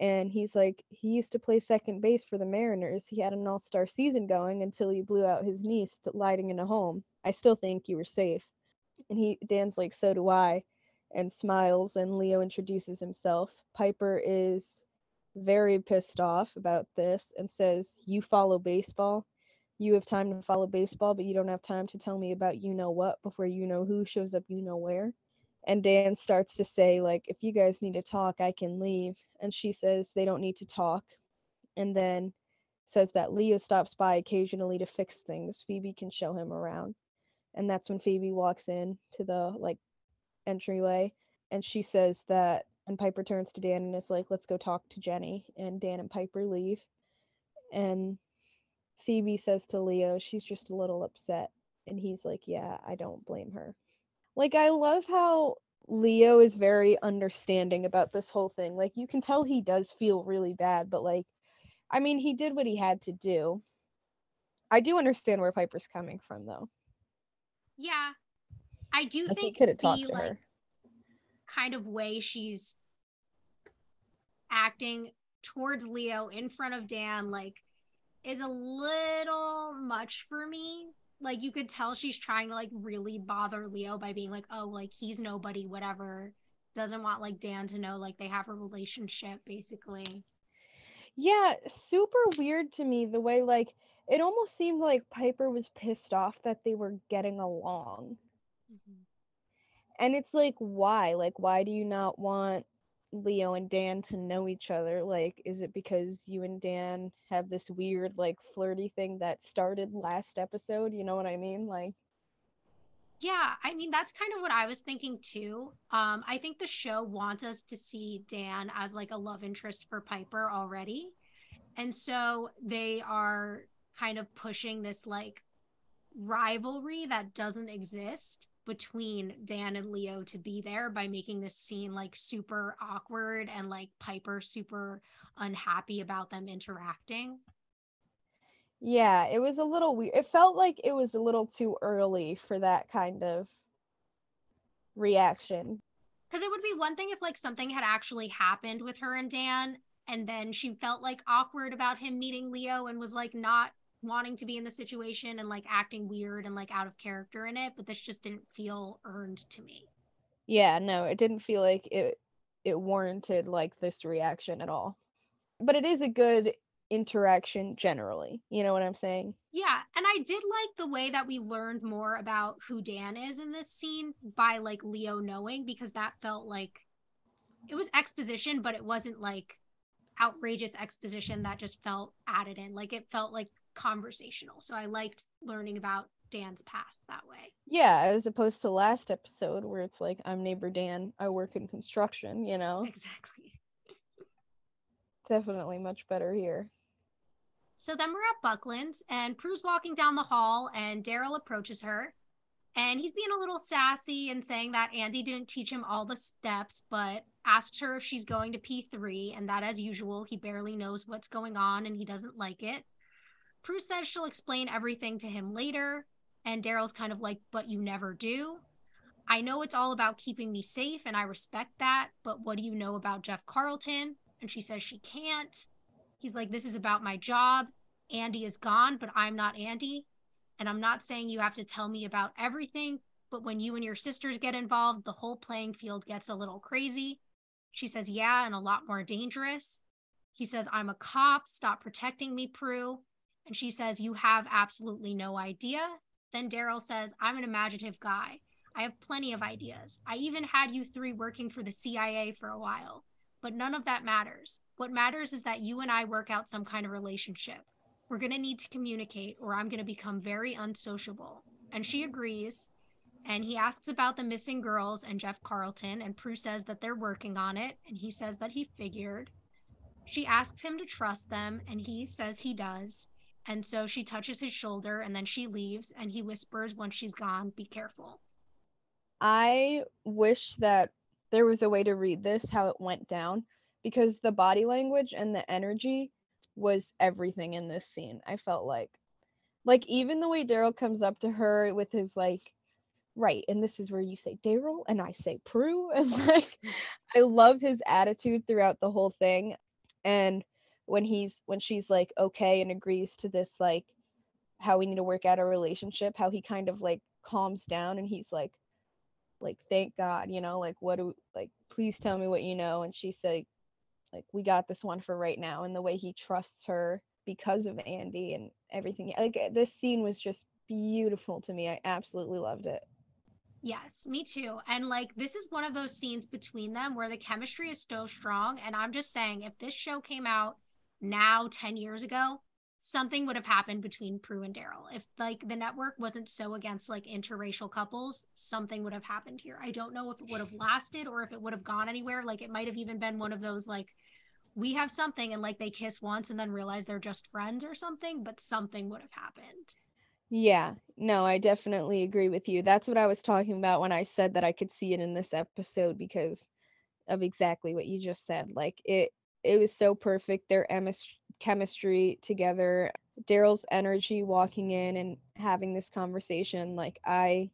and he's like he used to play second base for the Mariners. He had an all-star season going until he blew out his knee sliding in a home. I still think you were safe. And he Dan's like so do I and smiles and Leo introduces himself. Piper is very pissed off about this and says, "You follow baseball. You have time to follow baseball, but you don't have time to tell me about you know what before you know who shows up you know where." And Dan starts to say like if you guys need to talk I can leave and she says they don't need to talk and then says that Leo stops by occasionally to fix things. Phoebe can show him around and that's when Phoebe walks in to the like entryway and she says that and Piper turns to Dan and is like let's go talk to Jenny and Dan and Piper leave and Phoebe says to Leo she's just a little upset and he's like yeah I don't blame her like I love how Leo is very understanding about this whole thing. Like you can tell he does feel really bad, but like I mean, he did what he had to do. I do understand where Piper's coming from though. Yeah. I do I think have the like her. kind of way she's acting towards Leo in front of Dan like is a little much for me like you could tell she's trying to like really bother Leo by being like, oh, like he's nobody, whatever. Doesn't want like Dan to know like they have a relationship, basically. Yeah, super weird to me the way like it almost seemed like Piper was pissed off that they were getting along. Mm-hmm. And it's like why? Like why do you not want Leo and Dan to know each other? Like is it because you and Dan have this weird like flirty thing that started last episode? You know what I mean? Like Yeah, I mean that's kind of what I was thinking too. Um, I think the show wants us to see Dan as like a love interest for Piper already. And so they are kind of pushing this like rivalry that doesn't exist between Dan and Leo to be there by making this scene like super awkward and like Piper super unhappy about them interacting. yeah, it was a little weird. It felt like it was a little too early for that kind of reaction. Because it would be one thing if like something had actually happened with her and Dan, and then she felt like awkward about him meeting Leo and was like not wanting to be in the situation and like acting weird and like out of character in it. But this just didn't feel earned to me. Yeah, no, it didn't feel like it it warranted like this reaction at all. But it is a good interaction generally. You know what I'm saying? Yeah, and I did like the way that we learned more about who Dan is in this scene by like Leo knowing because that felt like it was exposition, but it wasn't like outrageous exposition that just felt added in. Like it felt like conversational. So I liked learning about Dan's past that way. Yeah, as opposed to last episode where it's like I'm neighbor Dan, I work in construction, you know. Exactly. Definitely much better here. So then we're at Buckland's, and Prue's walking down the hall, and Darryl approaches her. And he's being a little sassy and saying that Andy didn't teach him all the steps, but asks her if she's going to P3, and that, as usual, he barely knows what's going on and he doesn't like it. Prue says she'll explain everything to him later, and Darryl's kind of like, but you never do. I know it's all about keeping me safe, and I respect that, but what do you know about Jeff Carlton? And she says she can't. He's like, this is about my job. Andy is gone, but I'm not Andy. And I'm not saying you have to tell me about everything, but when you and your sisters get involved, the whole playing field gets a little crazy. She says, yeah, and a lot more dangerous. He says, I'm a cop. Stop protecting me, Prue. And she says, You have absolutely no idea. Then Darryl says, I'm an imaginative guy. I have plenty of ideas. I even had you three working for the CIA for a while. But none of that matters. What matters is that you and I work out some kind of relationship. We're going to need to communicate, or I'm going to become very unsociable. And she agrees. And he asks about the missing girls and Jeff Carlton. And Prue says that they're working on it. And he says that he figured. She asks him to trust them. And he says he does. And so she touches his shoulder and then she leaves and he whispers once she's gone, be careful. I wish that there was a way to read this how it went down because the body language and the energy was everything in this scene. I felt like like even the way Darryl comes up to her with his like right and this is where you say Darryl and I say Prue and like I love his attitude throughout the whole thing and when he's when she's like okay and agrees to this like how we need to work out a relationship how he kind of like calms down and he's like like thank god you know like what do like please tell me what you know and she's like like we got this one for right now and the way he trusts her because of andy and everything like eh, this scene was just beautiful to me i absolutely loved it Yes, me too. And like this is one of those scenes between them where the chemistry is so strong. And I'm just saying, if this show came out now 10 years ago something would have happened between prue and darryl. If like the network wasn't so against like interracial couples something would have happened here. I don't know if it would have lasted or if it would have gone anywhere. Like it might have even been one of those like we have something and like they kiss once and then realize they're just friends or something but something would have happened. Yeah. No i definitely agree with you. That's what i was talking about when i said that i could see it in this episode because of exactly what you just said. Like it it was so perfect. Their emis- chemistry together, Darryl's energy walking in and having this conversation. Like I,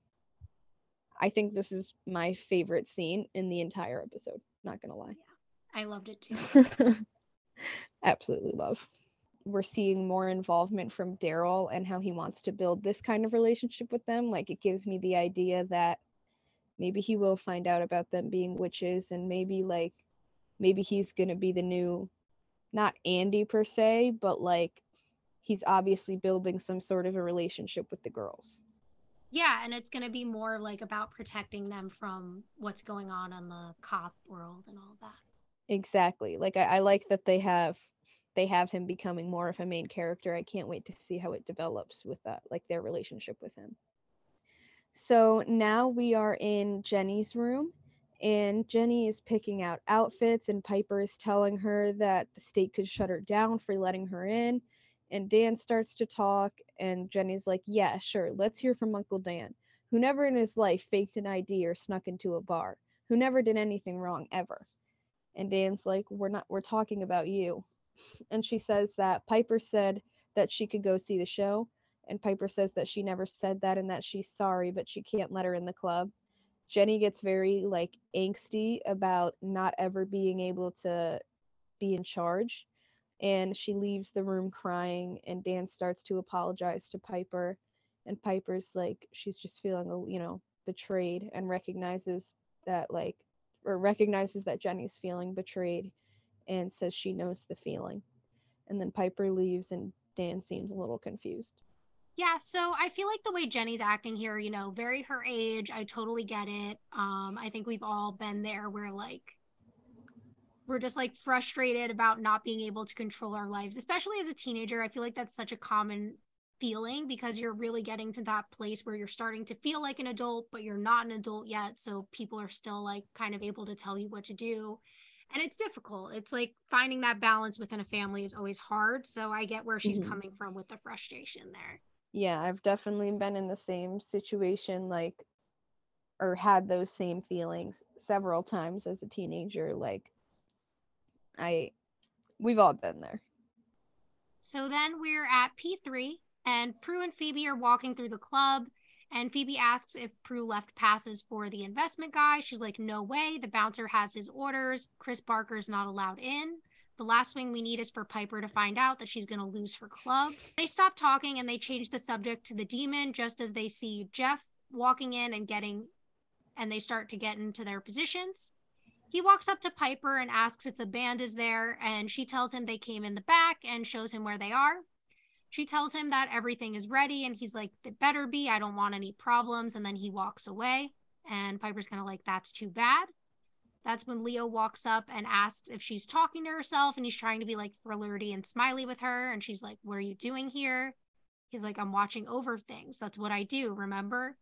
I think this is my favorite scene in the entire episode. Not gonna lie. Yeah, I loved it too. Absolutely love. We're seeing more involvement from Darryl and how he wants to build this kind of relationship with them. Like it gives me the idea that maybe he will find out about them being witches and maybe like maybe he's going to be the new not Andy per se, but like he's obviously building some sort of a relationship with the girls. Yeah, and it's going to be more like about protecting them from what's going on in the cop world and all that. Exactly. Like I, I like that they have they have him becoming more of a main character. I can't wait to see how it develops with that, like their relationship with him. So now we are in Jenny's room and Jenny is picking out outfits, and Piper is telling her that the state could shut her down for letting her in. And Dan starts to talk, and Jenny's like, Yeah, sure, let's hear from Uncle Dan, who never in his life faked an ID or snuck into a bar, who never did anything wrong ever. And Dan's like, We're not, we're talking about you. And she says that Piper said that she could go see the show. And Piper says that she never said that and that she's sorry, but she can't let her in the club. Jenny gets very like angsty about not ever being able to be in charge and she leaves the room crying and Dan starts to apologize to Piper and Piper's like she's just feeling oh, you know betrayed and recognizes that like or recognizes that Jenny's feeling betrayed and says she knows the feeling. And then Piper leaves and Dan seems a little confused. Yeah, so I feel like the way Jenny's acting here, you know, very her age, I totally get it. Um, I think we've all been there where like we're just like frustrated about not being able to control our lives, especially as a teenager. I feel like that's such a common feeling because you're really getting to that place where you're starting to feel like an adult, but you're not an adult yet. So people are still like kind of able to tell you what to do. And it's difficult. It's like finding that balance within a family is always hard. So I get where she's Mhm. coming from with the frustration there. Yeah, I've definitely been in the same situation, like, or had those same feelings several times as a teenager. Like, I, we've all been there. So then we're at P3, and Prue and Phoebe are walking through the club. And Phoebe asks if Prue left passes for the investment guy. She's like, no way. The bouncer has his orders. Chris Barker's not allowed in. The last thing we need is for Piper to find out that she's going to lose her club. They stop talking and they change the subject to the demon just as they see Jeff walking in and getting, and they start to get into their positions. He walks up to Piper and asks if the band is there, and she tells him they came in the back and shows him where they are. She tells him that everything is ready, and he's like, It better be. I don't want any problems. And then he walks away, and Piper's kind of like, That's too bad. That's when Leo walks up and asks if she's talking to herself, and he's trying to be like flirty and smiley with her. And she's like, What are you doing here? He's like, I'm watching over things. That's what I do, remember?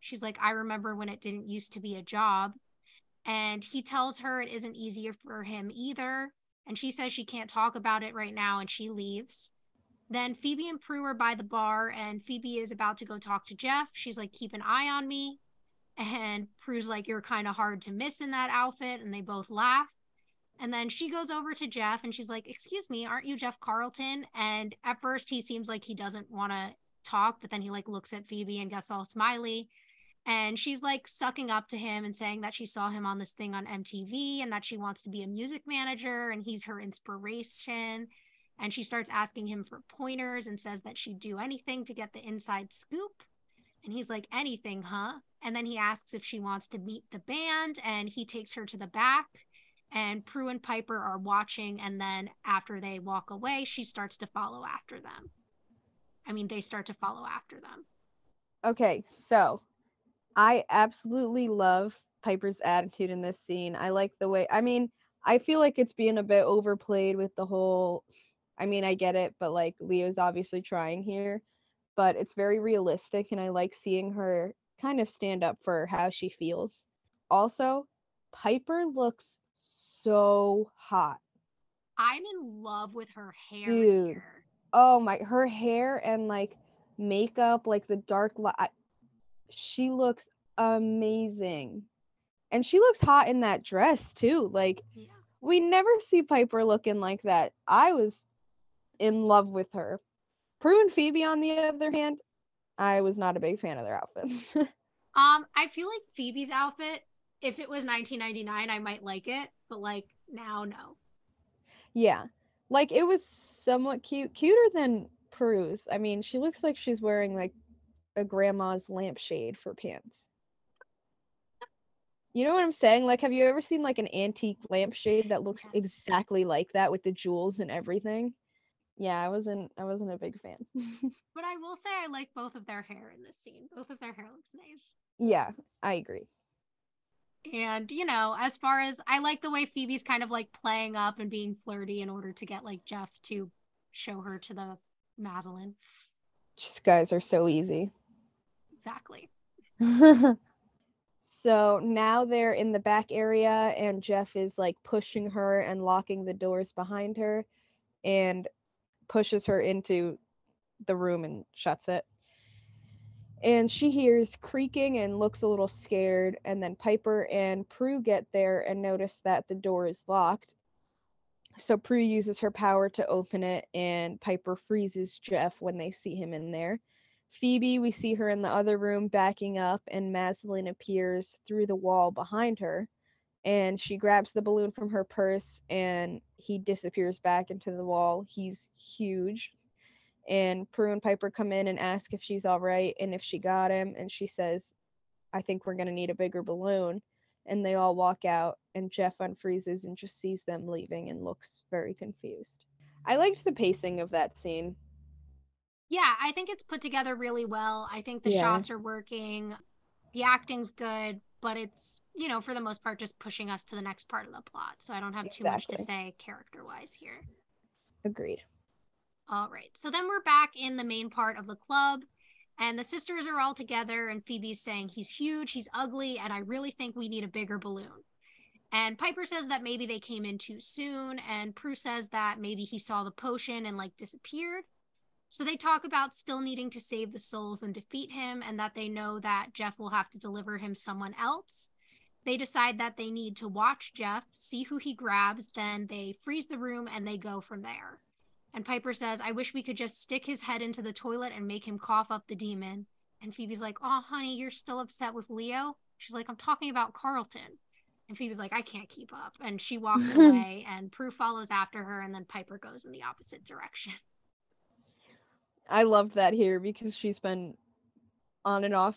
She's like, I remember when it didn't used to be a job. And he tells her it isn't easier for him either. And she says she can't talk about it right now and she leaves. Then Phoebe and Prue are by the bar and Phoebe is about to go talk to Jeff. She's like, keep an eye on me. And Prue's like, you're kind of hard to miss in that outfit. And they both laugh. And then she goes over to Jeff and she's like, excuse me, aren't you Jeff Carlton? And at first he seems like he doesn't want to talk, but then he like looks at Phoebe and gets all smiley and she's like sucking up to him and saying that she saw him on this thing on MTV and that she wants to be a music manager and he's her inspiration and she starts asking him for pointers and says that she'd do anything to get the inside scoop and he's like anything huh and then he asks if she wants to meet the band and he takes her to the back and Prue and Piper are watching and then after they walk away she starts to follow after them I mean they start to follow after them Okay, so I absolutely love Piper's attitude in this scene. I like the way, I mean, I feel like it's being a bit overplayed with the whole, I mean, I get it, but like Leo's obviously trying here, but it's very realistic and I like seeing her kind of stand up for how she feels. Also, Piper looks so hot. I'm in love with her hair Dude. here. Oh my, her hair and like makeup, like the dark light. She looks amazing. And she looks hot in that dress too. Like Yeah. we never see Piper looking like that. I was in love with her. Prue and Phoebe, on the other hand, I was not a big fan of their outfits. Um, I feel like Phoebe's outfit, if it was 1999, I might like it, but like now, no. yeah. Like it was somewhat cute, cuter than Prue's. I mean, she looks like she's wearing like a grandma's lampshade for pants. You know what I'm saying? Like, have you ever seen like an antique lampshade that looks Yes. exactly like that with the jewels and everything? Yeah, I wasn't I wasn't a big fan. But I will say I like both of their hair in this scene. Both of their hair looks nice. yeah, I agree. And, you know, as far as I like the way Phoebe's kind of like playing up and being flirty in order to get like Jeff to show her to the Maslin. Just guys are so easy. Exactly. so now they're in the back area and Jeff is like pushing her and locking the doors behind her and pushes her into the room and shuts it. And she hears creaking and looks a little scared. And then Piper and Prue get there and notice that the door is locked. So Prue uses her power to open it, and Piper freezes Jeff when they see him in there. Phoebe, we see her in the other room backing up, and Maslin appears through the wall behind her. And she grabs the balloon from her purse, and he disappears back into the wall. He's huge. And Prue and Piper come in and ask if she's all right and if she got him. And she says, I think we're going to need a bigger balloon. And they all walk out, and Jeff unfreezes and just sees them leaving and looks very confused. I liked the pacing of that scene. Yeah, I think it's put together really well. I think the Yeah. shots are working. The acting's good, but it's, you know, for the most part, just pushing us to the next part of the plot. So I don't have too much to say character wise here. Agreed. All right. So then we're back in the main part of the club, and the sisters are all together, and Phoebe's saying he's huge, he's ugly, and I really think we need a bigger balloon. And Piper says that maybe they came in too soon. And Prue says that maybe he saw the potion and like disappeared. So they talk about still needing to save the souls and defeat him, and that they know that Jeff will have to deliver him someone else. They decide that they need to watch Jeff, see who he grabs, then they freeze the room and they go from there. And Piper says, I wish we could just stick his head into the toilet and make him cough up the demon. And Phoebe's like, Oh, honey, you're still upset with Leo? She's like, I'm talking about Carlton. And Phoebe's like, I can't keep up. And she walks away, and Prue follows after her, and then Piper goes in the opposite direction. I loved that here because she's been on and off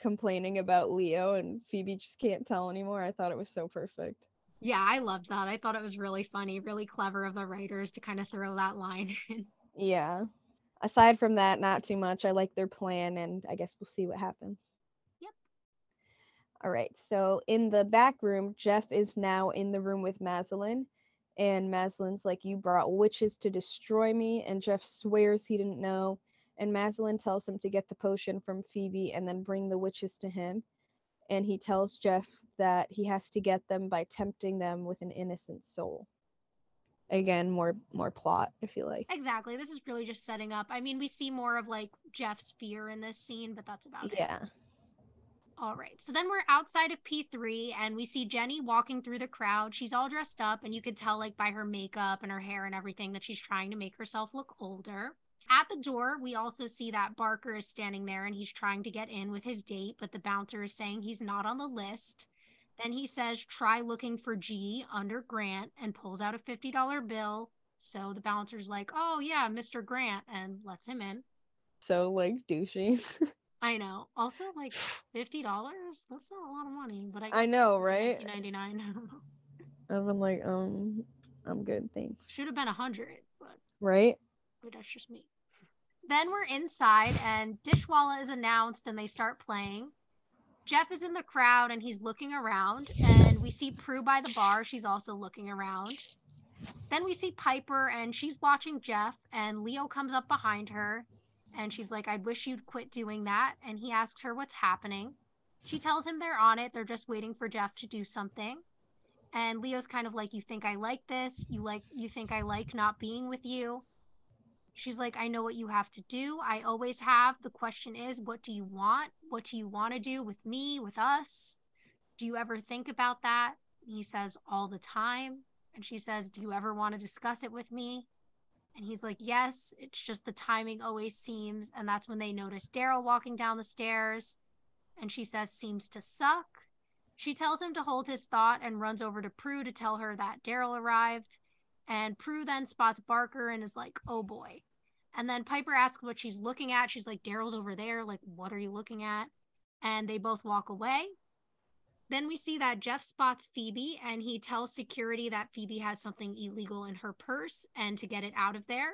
complaining about Leo, and Phoebe just can't tell anymore. I thought it was so perfect. Yeah, I loved that. I thought it was really funny, really clever of the writers to kind of throw that line in. Yeah. Aside from that, not too much. I like their plan, and I guess we'll see what happens. Yep. All right. So in the back room, Jeff is now in the room with Maslin. And Maslin's like, You brought witches to destroy me. And Jeff swears he didn't know. And Maslin tells him to get the potion from Phoebe and then bring the witches to him. And he tells Jeff that he has to get them by tempting them with an innocent soul. Again, more more plot, I feel like. Exactly. This is really just setting up. I mean, we see more of like Jeff's fear in this scene, but that's about it. yeah. it. All right. So then we're outside of P3 and we see Jenny walking through the crowd. She's all dressed up and you could tell like by her makeup and her hair and everything that she's trying to make herself look older. At the door, we also see that Barker is standing there and he's trying to get in with his date, but the bouncer is saying he's not on the list. Then he says, try looking for G under Grant and pulls out a $50 bill. So the bouncer's like, oh, yeah, Mr. Grant, and lets him in. So like douchey. I know. Also, like fifty dollars. That's not a lot of money, but I. I know, right? Ninety nine. I've been like, um, I'm good, thanks. Should have been a hundred, but Right? but that's just me. Then we're inside, and Dishwalla is announced, and they start playing. Jeff is in the crowd, and he's looking around, and we see Prue by the bar. She's also looking around. Then we see Piper, and she's watching Jeff, and Leo comes up behind her, and she's like, I wish you'd quit doing that. And he asks her what's happening. She tells him they're on it. They're just waiting for Jeff to do something. And Leo's kind of like, You think I like this? You like you think I like not being with you? She's like, I know what you have to do. I always have. The question is, what do you want? What do you want to do with me, with us? Do you ever think about that? He says, All the time. And she says, Do you ever want to discuss it with me? And he's like, Yes, it's just the timing always seems. And that's when they notice Darryl walking down the stairs. And she says, Seems to suck. She tells him to hold his thought and runs over to Prue to tell her that Darryl arrived. And Prue then spots Barker and is like, Oh boy. And then Piper asks what she's looking at. She's like, Darryl's over there. Like, what are you looking at? And they both walk away. Then we see that Jeff spots Phoebe and he tells security that Phoebe has something illegal in her purse and to get it out of there.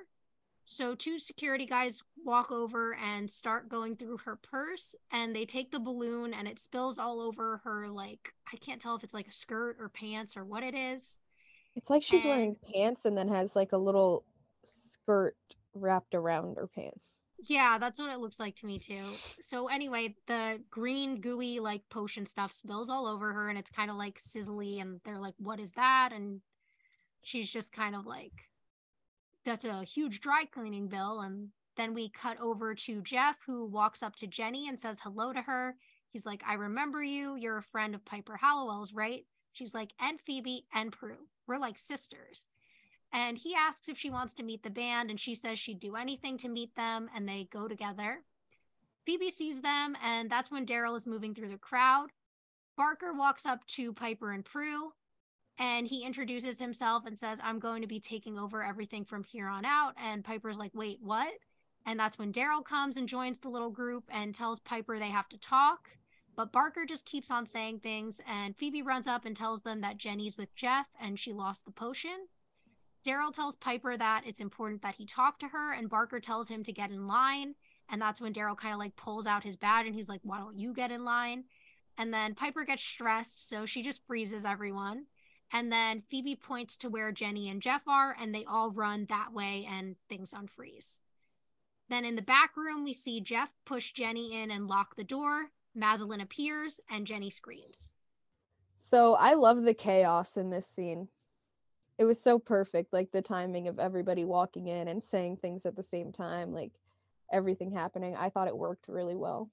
So, two security guys walk over and start going through her purse and they take the balloon and it spills all over her. Like, I can't tell if it's like a skirt or pants or what it is. It's like she's And- wearing pants and then has like a little skirt wrapped around her pants. Yeah, that's what it looks like to me too. So anyway, the green gooey like potion stuff spills all over her and it's kind of like sizzly and they're like what is that? And she's just kind of like that's a huge dry cleaning bill and then we cut over to Jeff who walks up to Jenny and says hello to her. He's like, "I remember you. You're a friend of Piper Halliwell's, right?" She's like, "And Phoebe and Prue. We're like sisters." And he asks if she wants to meet the band, and she says she'd do anything to meet them, and they go together. Phoebe sees them, and that's when Darryl is moving through the crowd. Barker walks up to Piper and Prue, and he introduces himself and says, I'm going to be taking over everything from here on out. And Piper's like, Wait, what? And that's when Darryl comes and joins the little group and tells Piper they have to talk. But Barker just keeps on saying things, and Phoebe runs up and tells them that Jenny's with Jeff and she lost the potion. Darryl tells Piper that it's important that he talk to her, and Barker tells him to get in line. And that's when Darryl kind of like pulls out his badge and he's like, Why don't you get in line? And then Piper gets stressed, so she just freezes everyone. And then Phoebe points to where Jenny and Jeff are, and they all run that way, and things unfreeze. Then in the back room, we see Jeff push Jenny in and lock the door. Maslin appears, and Jenny screams. So I love the chaos in this scene. It was so perfect, like the timing of everybody walking in and saying things at the same time, like everything happening. I thought it worked really well.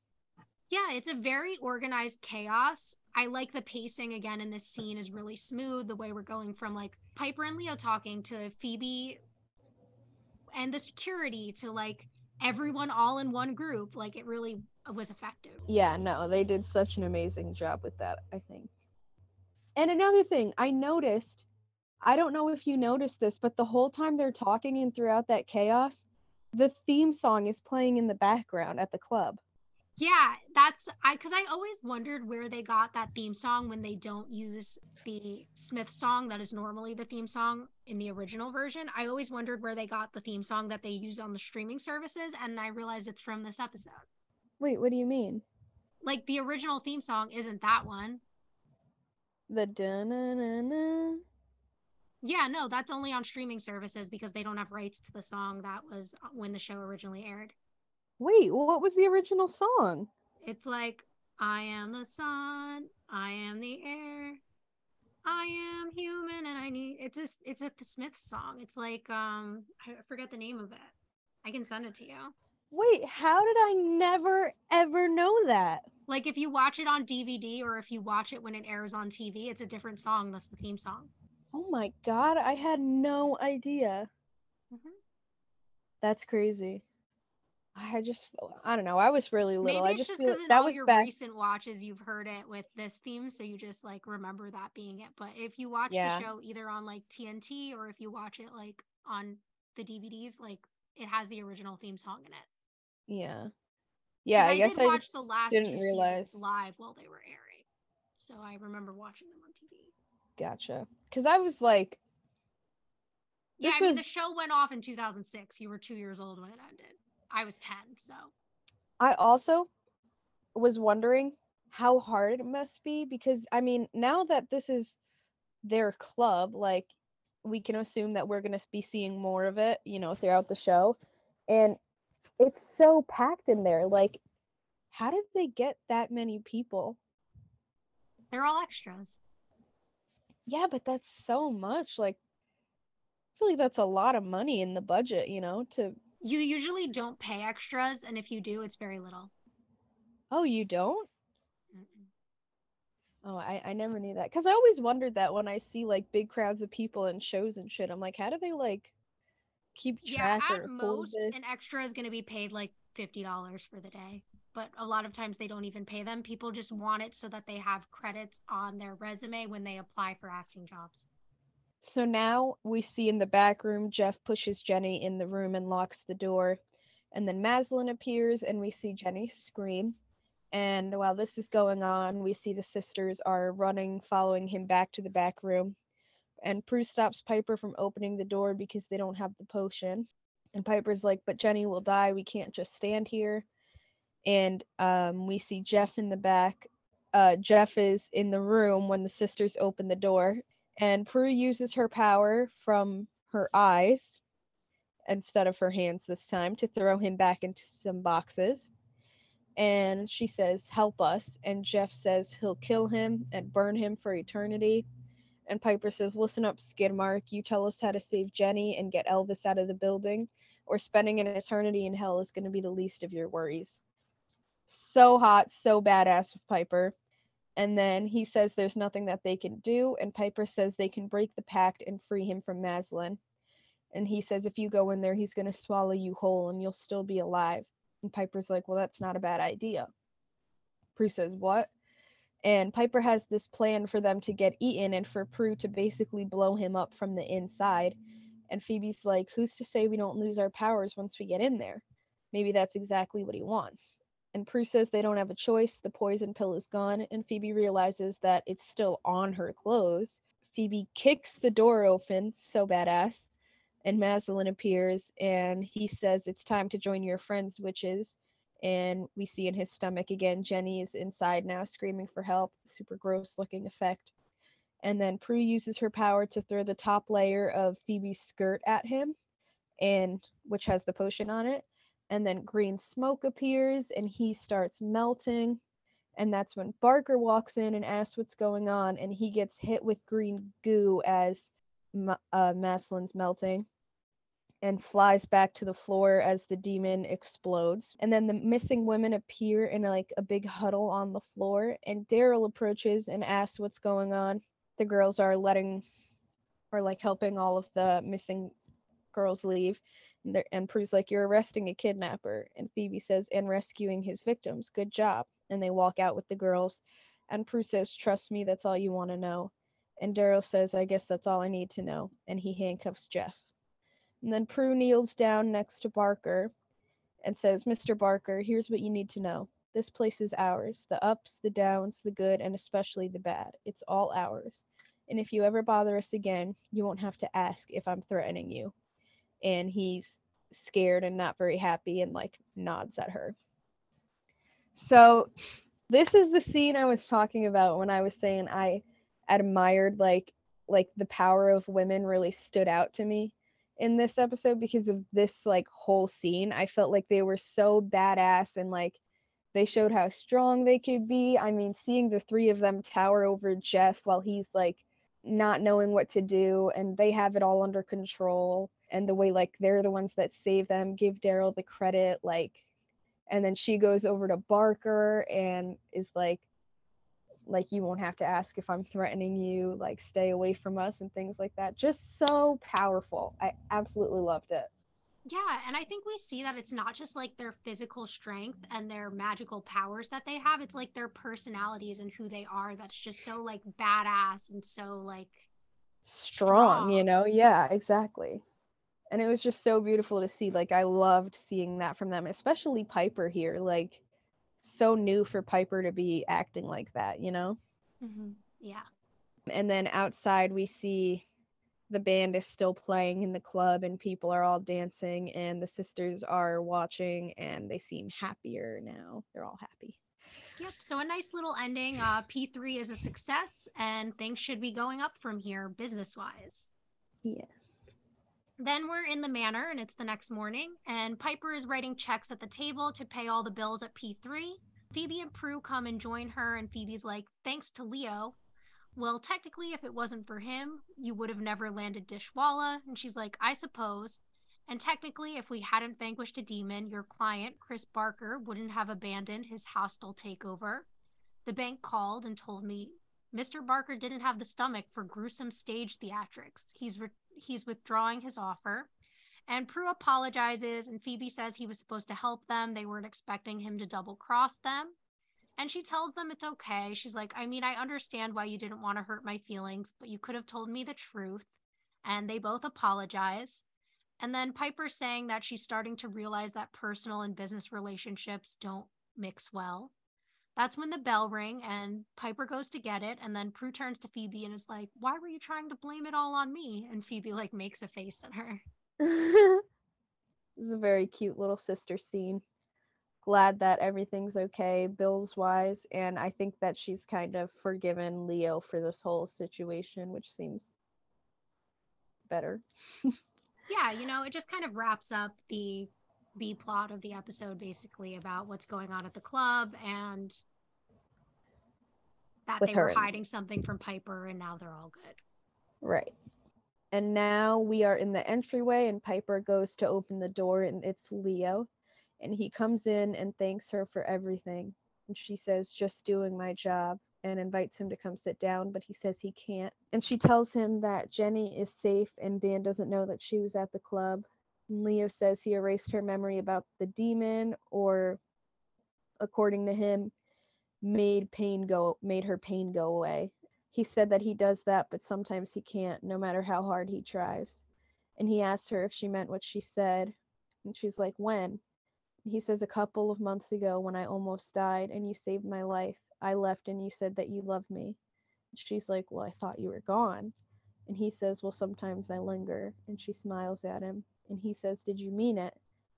Yeah, it's a very organized chaos. I like the pacing again in this scene is really smooth. The way we're going from like Piper and Leo talking to Phoebe and the security to like everyone all in one group. Like it really was effective. Yeah, no, they did such an amazing job with that, I think. And another thing, I noticed, I don't know if you noticed this, but the whole time they're talking and throughout that chaos, the theme song is playing in the background at the club. Yeah, that's I because I always wondered where they got that theme song when they don't use the Smith song that is normally the theme song in the original version. I always wondered where they got the theme song that they use on the streaming services, and I realized it's from this episode. Wait, what do you mean? Like the original theme song isn't that one. The da na na na. Yeah, no, that's only on streaming services because they don't have rights to the song that was uh, when the show originally aired. Wait, what was the original song? It's like I am the sun, I am the air, I am human, and I need. It's a it's a The Smith song. It's like um I forget the name of it. I can send it to you. Wait, how did I never ever know that? Like if you watch it on DVD or if you watch it when it airs on TV, it's a different song. That's the theme song. Oh my god, I had no idea. Mhm. That's crazy. I just, I don't know. I was really little. Maybe I it's just just feel that all was your back. recent watches you've heard it with this theme, so you just like remember that being it. But if you watch Yeah. the show either on like TNT or if you watch it like on the DVDs, like it has the original theme song in it. Yeah. Yeah, I, I, guess did I watch just the last didn't two realize. seasons live while they were airing, so I remember watching them on TV. Gotcha. Because I was like, Yeah, I mean the show went off in 2006. You were two years old when it ended. I was 10, so I also was wondering how hard it must be because I mean, now that this is their club, like we can assume that we're going to be seeing more of it, you know, throughout the show. And it's so packed in there. Like how did they get that many people? they're all extras. Yeah, but that's so much. Like I feel like that's a lot of money in the budget, you know, to You usually don't pay extras, and if you do, it's very little. Oh, you don't? Mm-mm. Oh, I, I never knew that. Because I always wondered that when I see like big crowds of people in shows and shit. I'm like, how do they like keep track? Yeah, at most, an extra is going to be paid like fifty dollars for the day. But a lot of times they don't even pay them. People just want it so that they have credits on their resume when they apply for acting jobs. So now we see in the back room, Jeff pushes Jenny in the room and locks the door. And then Maslin appears and we see Jenny scream. And while this is going on, we see the sisters are running, following him back to the back room. And Prue stops Piper from opening the door because they don't have the potion. And Piper's like, But Jenny will die. We can't just stand here. And um, we see Jeff in the back. Uh, Jeff is in the room when the sisters open the door and Prue uses her power from her eyes instead of her hands this time to throw him back into some boxes. And she says, Help us. And Jeff says he'll kill him and burn him for eternity. And Piper says, Listen up, Skidmark. You tell us how to save Jenny and get Elvis out of the building, or spending an eternity in hell is going to be the least of your worries. So hot, so badass with Piper. And then he says there's nothing that they can do, and Piper says they can break the pact and free him from Maslin. And he says if you go in there, he's going to swallow you whole and you'll still be alive. And Piper's like, well, that's not a bad idea. Prue says, what? And Piper has this plan for them to get eaten and for Prue to basically blow him up from the inside. And Phoebe's like, who's to say we don't lose our powers once we get in there? Maybe that's exactly what he wants. And Prue says they don't have a choice. The poison pill is gone, and Phoebe realizes that it's still on her clothes. Phoebe kicks the door open, so badass, and Maslin appears and he says it's time to join your friends, witches. And we see in his stomach again, Jenny is inside now screaming for help, super gross looking effect. And then Prue uses her power to throw the top layer of Phoebe's skirt at him, and which has the potion on it and then green smoke appears and he starts melting And that's when Barker walks in and asks what's going on, and he gets hit with green goo as uh, Maslin's melting and flies back to the floor as the demon explodes. And then the missing women appear in like a big huddle on the floor, and Darryl approaches and asks what's going on. The girls are letting or like helping all of the missing girls leave. And, and Prue's like, You're arresting a kidnapper. And Phoebe says, And rescuing his victims. Good job. And they walk out with the girls. And Prue says, Trust me, that's all you want to know. And Darryl says, I guess that's all I need to know. And he handcuffs Jeff. And then Prue kneels down next to Barker and says, Mr. Barker, here's what you need to know. This place is ours. The ups, the downs, the good, and especially the bad. It's all ours. And if you ever bother us again, you won't have to ask if I'm threatening you. And he's scared and not very happy and like nods at her. So, this is the scene I was talking about when I was saying I admired like like the power of women really stood out to me in this episode because of this like whole scene. I felt like they were so badass and like they showed how strong they could be. I mean, seeing the three of them tower over Jeff while he's like not knowing what to do and they have it all under control and the way like they're the ones that save them, give Darryl the credit like and then she goes over to Barker and is like like you won't have to ask if I'm threatening you, like stay away from us and things like that. Just so powerful. I absolutely loved it. Yeah, and I think we see that it's not just like their physical strength and their magical powers that they have, it's like their personalities and who they are that's just so like badass and so like Strong, you know? Yeah, exactly. And it was just so beautiful to see. Like I loved seeing that from them, especially Piper here. Like so new for Piper to be acting like that, you know? yeah. and then outside we see the band is still playing in the club and people are all dancing and the sisters are watching and they seem happier now they're all happy Yep. So a nice little ending. Uh P3 is a success and things should be going up from here business wise. yes Then we're in the manor and it's the next morning, and Piper is writing checks at the table to pay all the bills at P3. Phoebe and Prue come and join her, and Phoebe's like, Thanks to Leo. Well, technically, if it wasn't for him, you would have never landed Dishwalla. And she's like, I suppose. And technically, if we hadn't vanquished a demon, your client, Chris Barker, wouldn't have abandoned his hostile takeover. The bank called and told me Mr. Barker didn't have the stomach for gruesome stage theatrics. He's re- he's withdrawing his offer. And Prue apologizes, and Phoebe says he was supposed to help them. They weren't expecting him to double cross them. And she tells them it's okay. She's like, I mean, I understand why you didn't want to hurt my feelings, but you could have told me the truth. And they both apologize. And then Piper's saying that she's starting to realize that personal and business relationships don't mix well. That's when the bell ring and Piper goes to get it, and then Prue turns to Phoebe and is like, "Why were you trying to blame it all on me?" And Phoebe like makes a face at her. this is a very cute little sister scene glad that everything's okay bills wise and i think that she's kind of forgiven leo for this whole situation which seems better Yeah, you know, it just kind of wraps up the B plot of the episode, basically about what's going on at the club and that With they were her. hiding something from Piper, and now they're all good. Right. And now we are in the entryway, and Piper goes to open the door, and it's Leo. And he comes in and thanks her for everything. And she says, Just doing my job, and invites him to come sit down, but he says he can't. And she tells him that Jenny is safe, and Dan doesn't know that she was at the club. Leo says he erased her memory about the demon, or according to him, made pain go made her pain go away. He said that he does that, but sometimes he can't, no matter how hard he tries. And he asked her if she meant what she said. And she's like, When? He says, A couple of months ago when I almost died and you saved my life. I left and you said that you loved me. She's like, Well, I thought you were gone. And he says, Well, sometimes I linger. And she smiles at him. And he says, Did you mean it?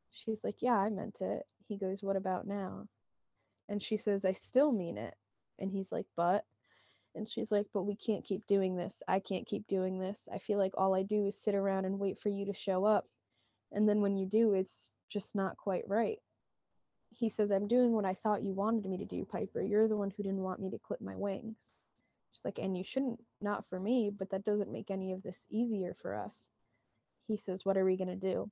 She's like, Yeah, I meant it. He goes, What about now? And she says, I still mean it. And he's like, But? And she's like, But we can't keep doing this. I can't keep doing this. I feel like all I do is sit around and wait for you to show up. And then when you do, it's just not quite right. he says, I'm doing what I thought you wanted me to do, Piper. You're the one who didn't want me to clip my wings. She's like, and you shouldn't, not for me, but that doesn't make any of this easier for us. He says, What are we going to do?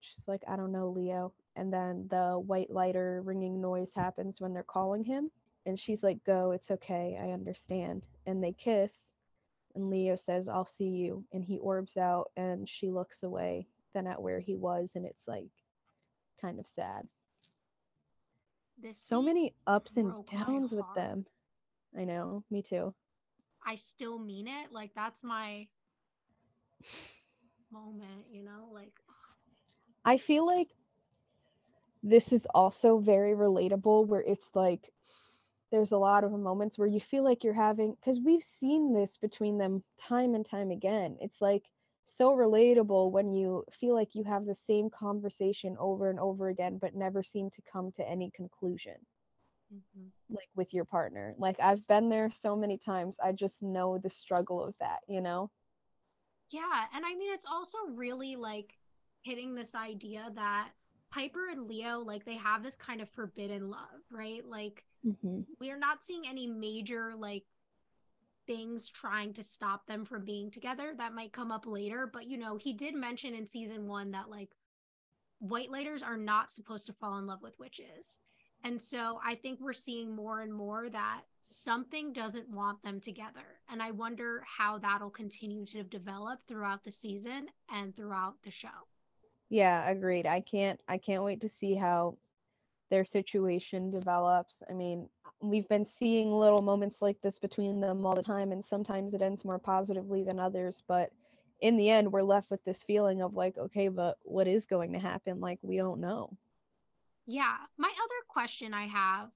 She's like, I don't know, Leo. And then the whitelighter ringing noise happens when they're calling him. And she's like, Go, it's okay, I understand. And they kiss. And Leo says, I'll see you. And he orbs out and she looks away, then at where he was. And it's like kind of sad. This So many ups and downs with them. I know, me too. I still mean it. Like that's my moment, you know? Like I feel like this is also very relatable where it's like there's a lot of moments where you feel like you're having because we've seen this between them time and time again. It's like so relatable when you feel like you have the same conversation over and over again but never seem to come to any conclusion mhm. like with your partner. Like I've been there so many times. I just know the struggle of that, you know? Yeah, and I mean it's also really like hitting this idea that Piper and Leo like they have this kind of forbidden love, right? Like Mm-hmm. we are not seeing any major like things trying to stop them from being together that might come up later, but you know, he did mention in season 1 that like whitelighters are not supposed to fall in love with witches. And so I think we're seeing more and more that something doesn't want them together. And I wonder how that'll continue to develop throughout the season and throughout the show. Yeah, agreed. I can't I can't wait to see how their situation develops. I mean, we've been seeing little moments like this between them all the time and sometimes it ends more positively than others, but in the end we're left with this feeling of like, okay, but what is going to happen? Like we don't know. Yeah. My other question I have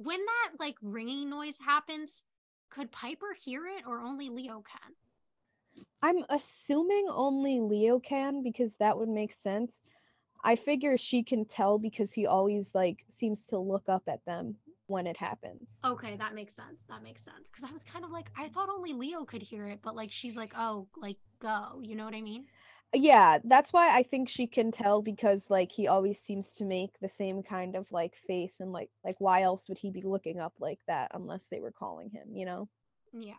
when that like ringing noise happens, could Piper hear it or only Leo can? I'm assuming only Leo can because that would make sense. I figure she can tell because he always like seems to look up at them when it happens. Okay, that makes sense. That makes sense. Because I was kind of like, I thought only Leo could hear it, but like she's like, oh, like go. You know what I mean? Yeah, that's why I think she can tell because like he always seems to make the same kind of like face and like like why else would he be looking up like that unless they were calling him, you know? Yeah.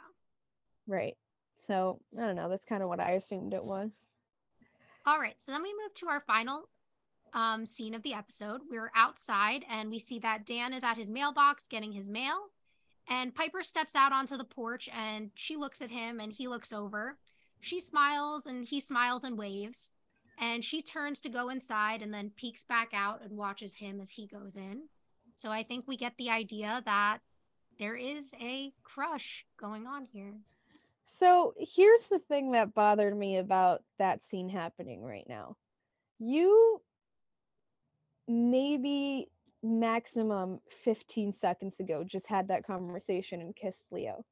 Right. So, I don't know, that's kind of what I assumed it was. All right. So then we move to our final um, scene of the episode. We're outside and we see that Dan is at his mailbox getting his mail. And Piper steps out onto the porch and she looks at him and he looks over. She smiles and he smiles and waves. And she turns to go inside and then peeks back out and watches him as he goes in. So I think we get the idea that there is a crush going on here. So, here's the thing that bothered me about that scene happening right now. You maybe maximum 15 seconds ago just had that conversation and kissed Leo.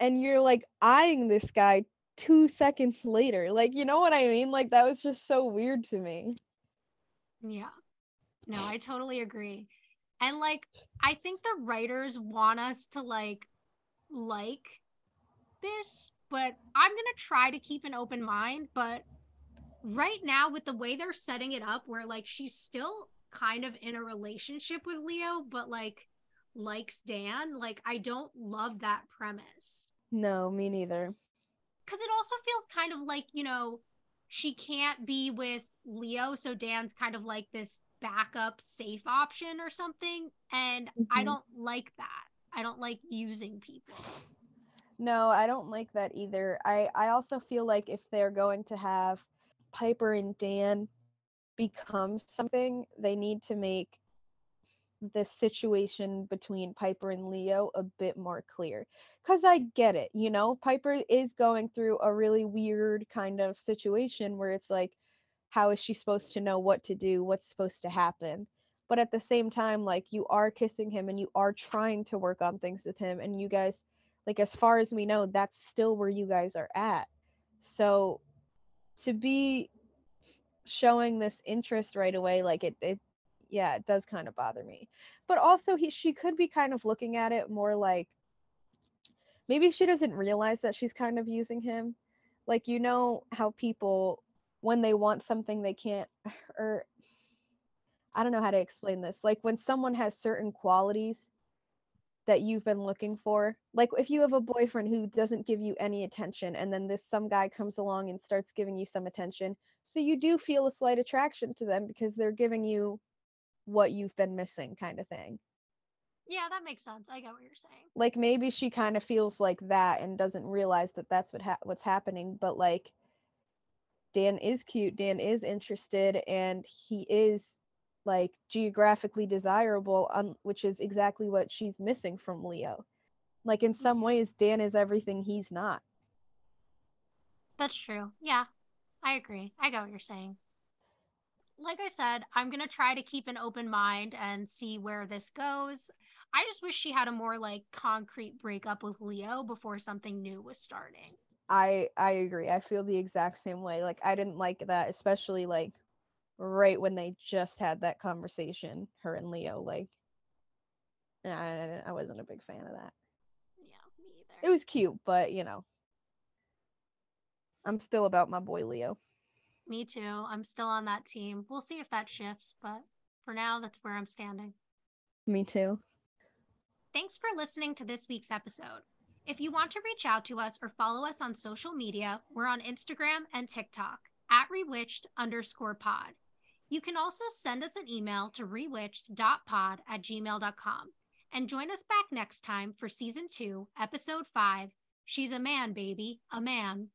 And you're like eyeing this guy two seconds later. Like, you know what I mean? Like, that was just so weird to me. Yeah. No, I totally agree. And like I think the writers want us to like like this, but I'm going to try to keep an open mind, but right now with the way they're setting it up where like she's still kind of in a relationship with Leo, but like likes Dan, like I don't love that premise. No, me neither. Cuz it also feels kind of like, you know, she can't be with Leo, so Dan's kind of like this backup safe option or something, and I Mhm. don't like that. I don't like using people. No, I don't like that either. I I also feel like if they're going to have Piper and Dan become something, they need to make the situation between Piper and Leo a bit more clear. Cuz I get it, you know, Piper is going through a really weird kind of situation where it's like how is she supposed to know what to do, what's supposed to happen? But at the same time like you are kissing him and you are trying to work on things with him and you guys like as far as we know that's still where you guys are at so to be showing this interest right away like it, it yeah it does kind of bother me but also he she could be kind of looking at it more like maybe she doesn't realize that she's kind of using him like you know how people when they want something they can't or er, I don't know how to explain this. Like when someone has certain qualities that you've been looking for. Like if you have a boyfriend who doesn't give you any attention and then this some guy comes along and starts giving you some attention. So you do feel a slight attraction to them because they're giving you what you've been missing kind of thing. Yeah, that makes sense. I get what you're saying. Like maybe she kind of feels like that and doesn't realize that that's what ha- what's happening, but like Dan is cute, Dan is interested and he is like geographically desirable um, which is exactly what she's missing from leo like in some ways dan is everything he's not that's true yeah i agree i get what you're saying like i said i'm gonna try to keep an open mind and see where this goes i just wish she had a more like concrete breakup with leo before something new was starting i i agree i feel the exact same way like i didn't like that especially like right when they just had that conversation, her and Leo. Like, I, I wasn't a big fan of that. Yeah, me either. It was cute, but you know, I'm still about my boy Leo. Me too. I'm still on that team. We'll see if that shifts, but for now, that's where I'm standing. Me too. Thanks for listening to this week's episode. If you want to reach out to us or follow us on social media, we're on Instagram and TikTok at rewitched underscore pod. You can also send us an email to rewitched.pod at gmail.com and join us back next time for season two, episode five She's a Man, Baby, a Man.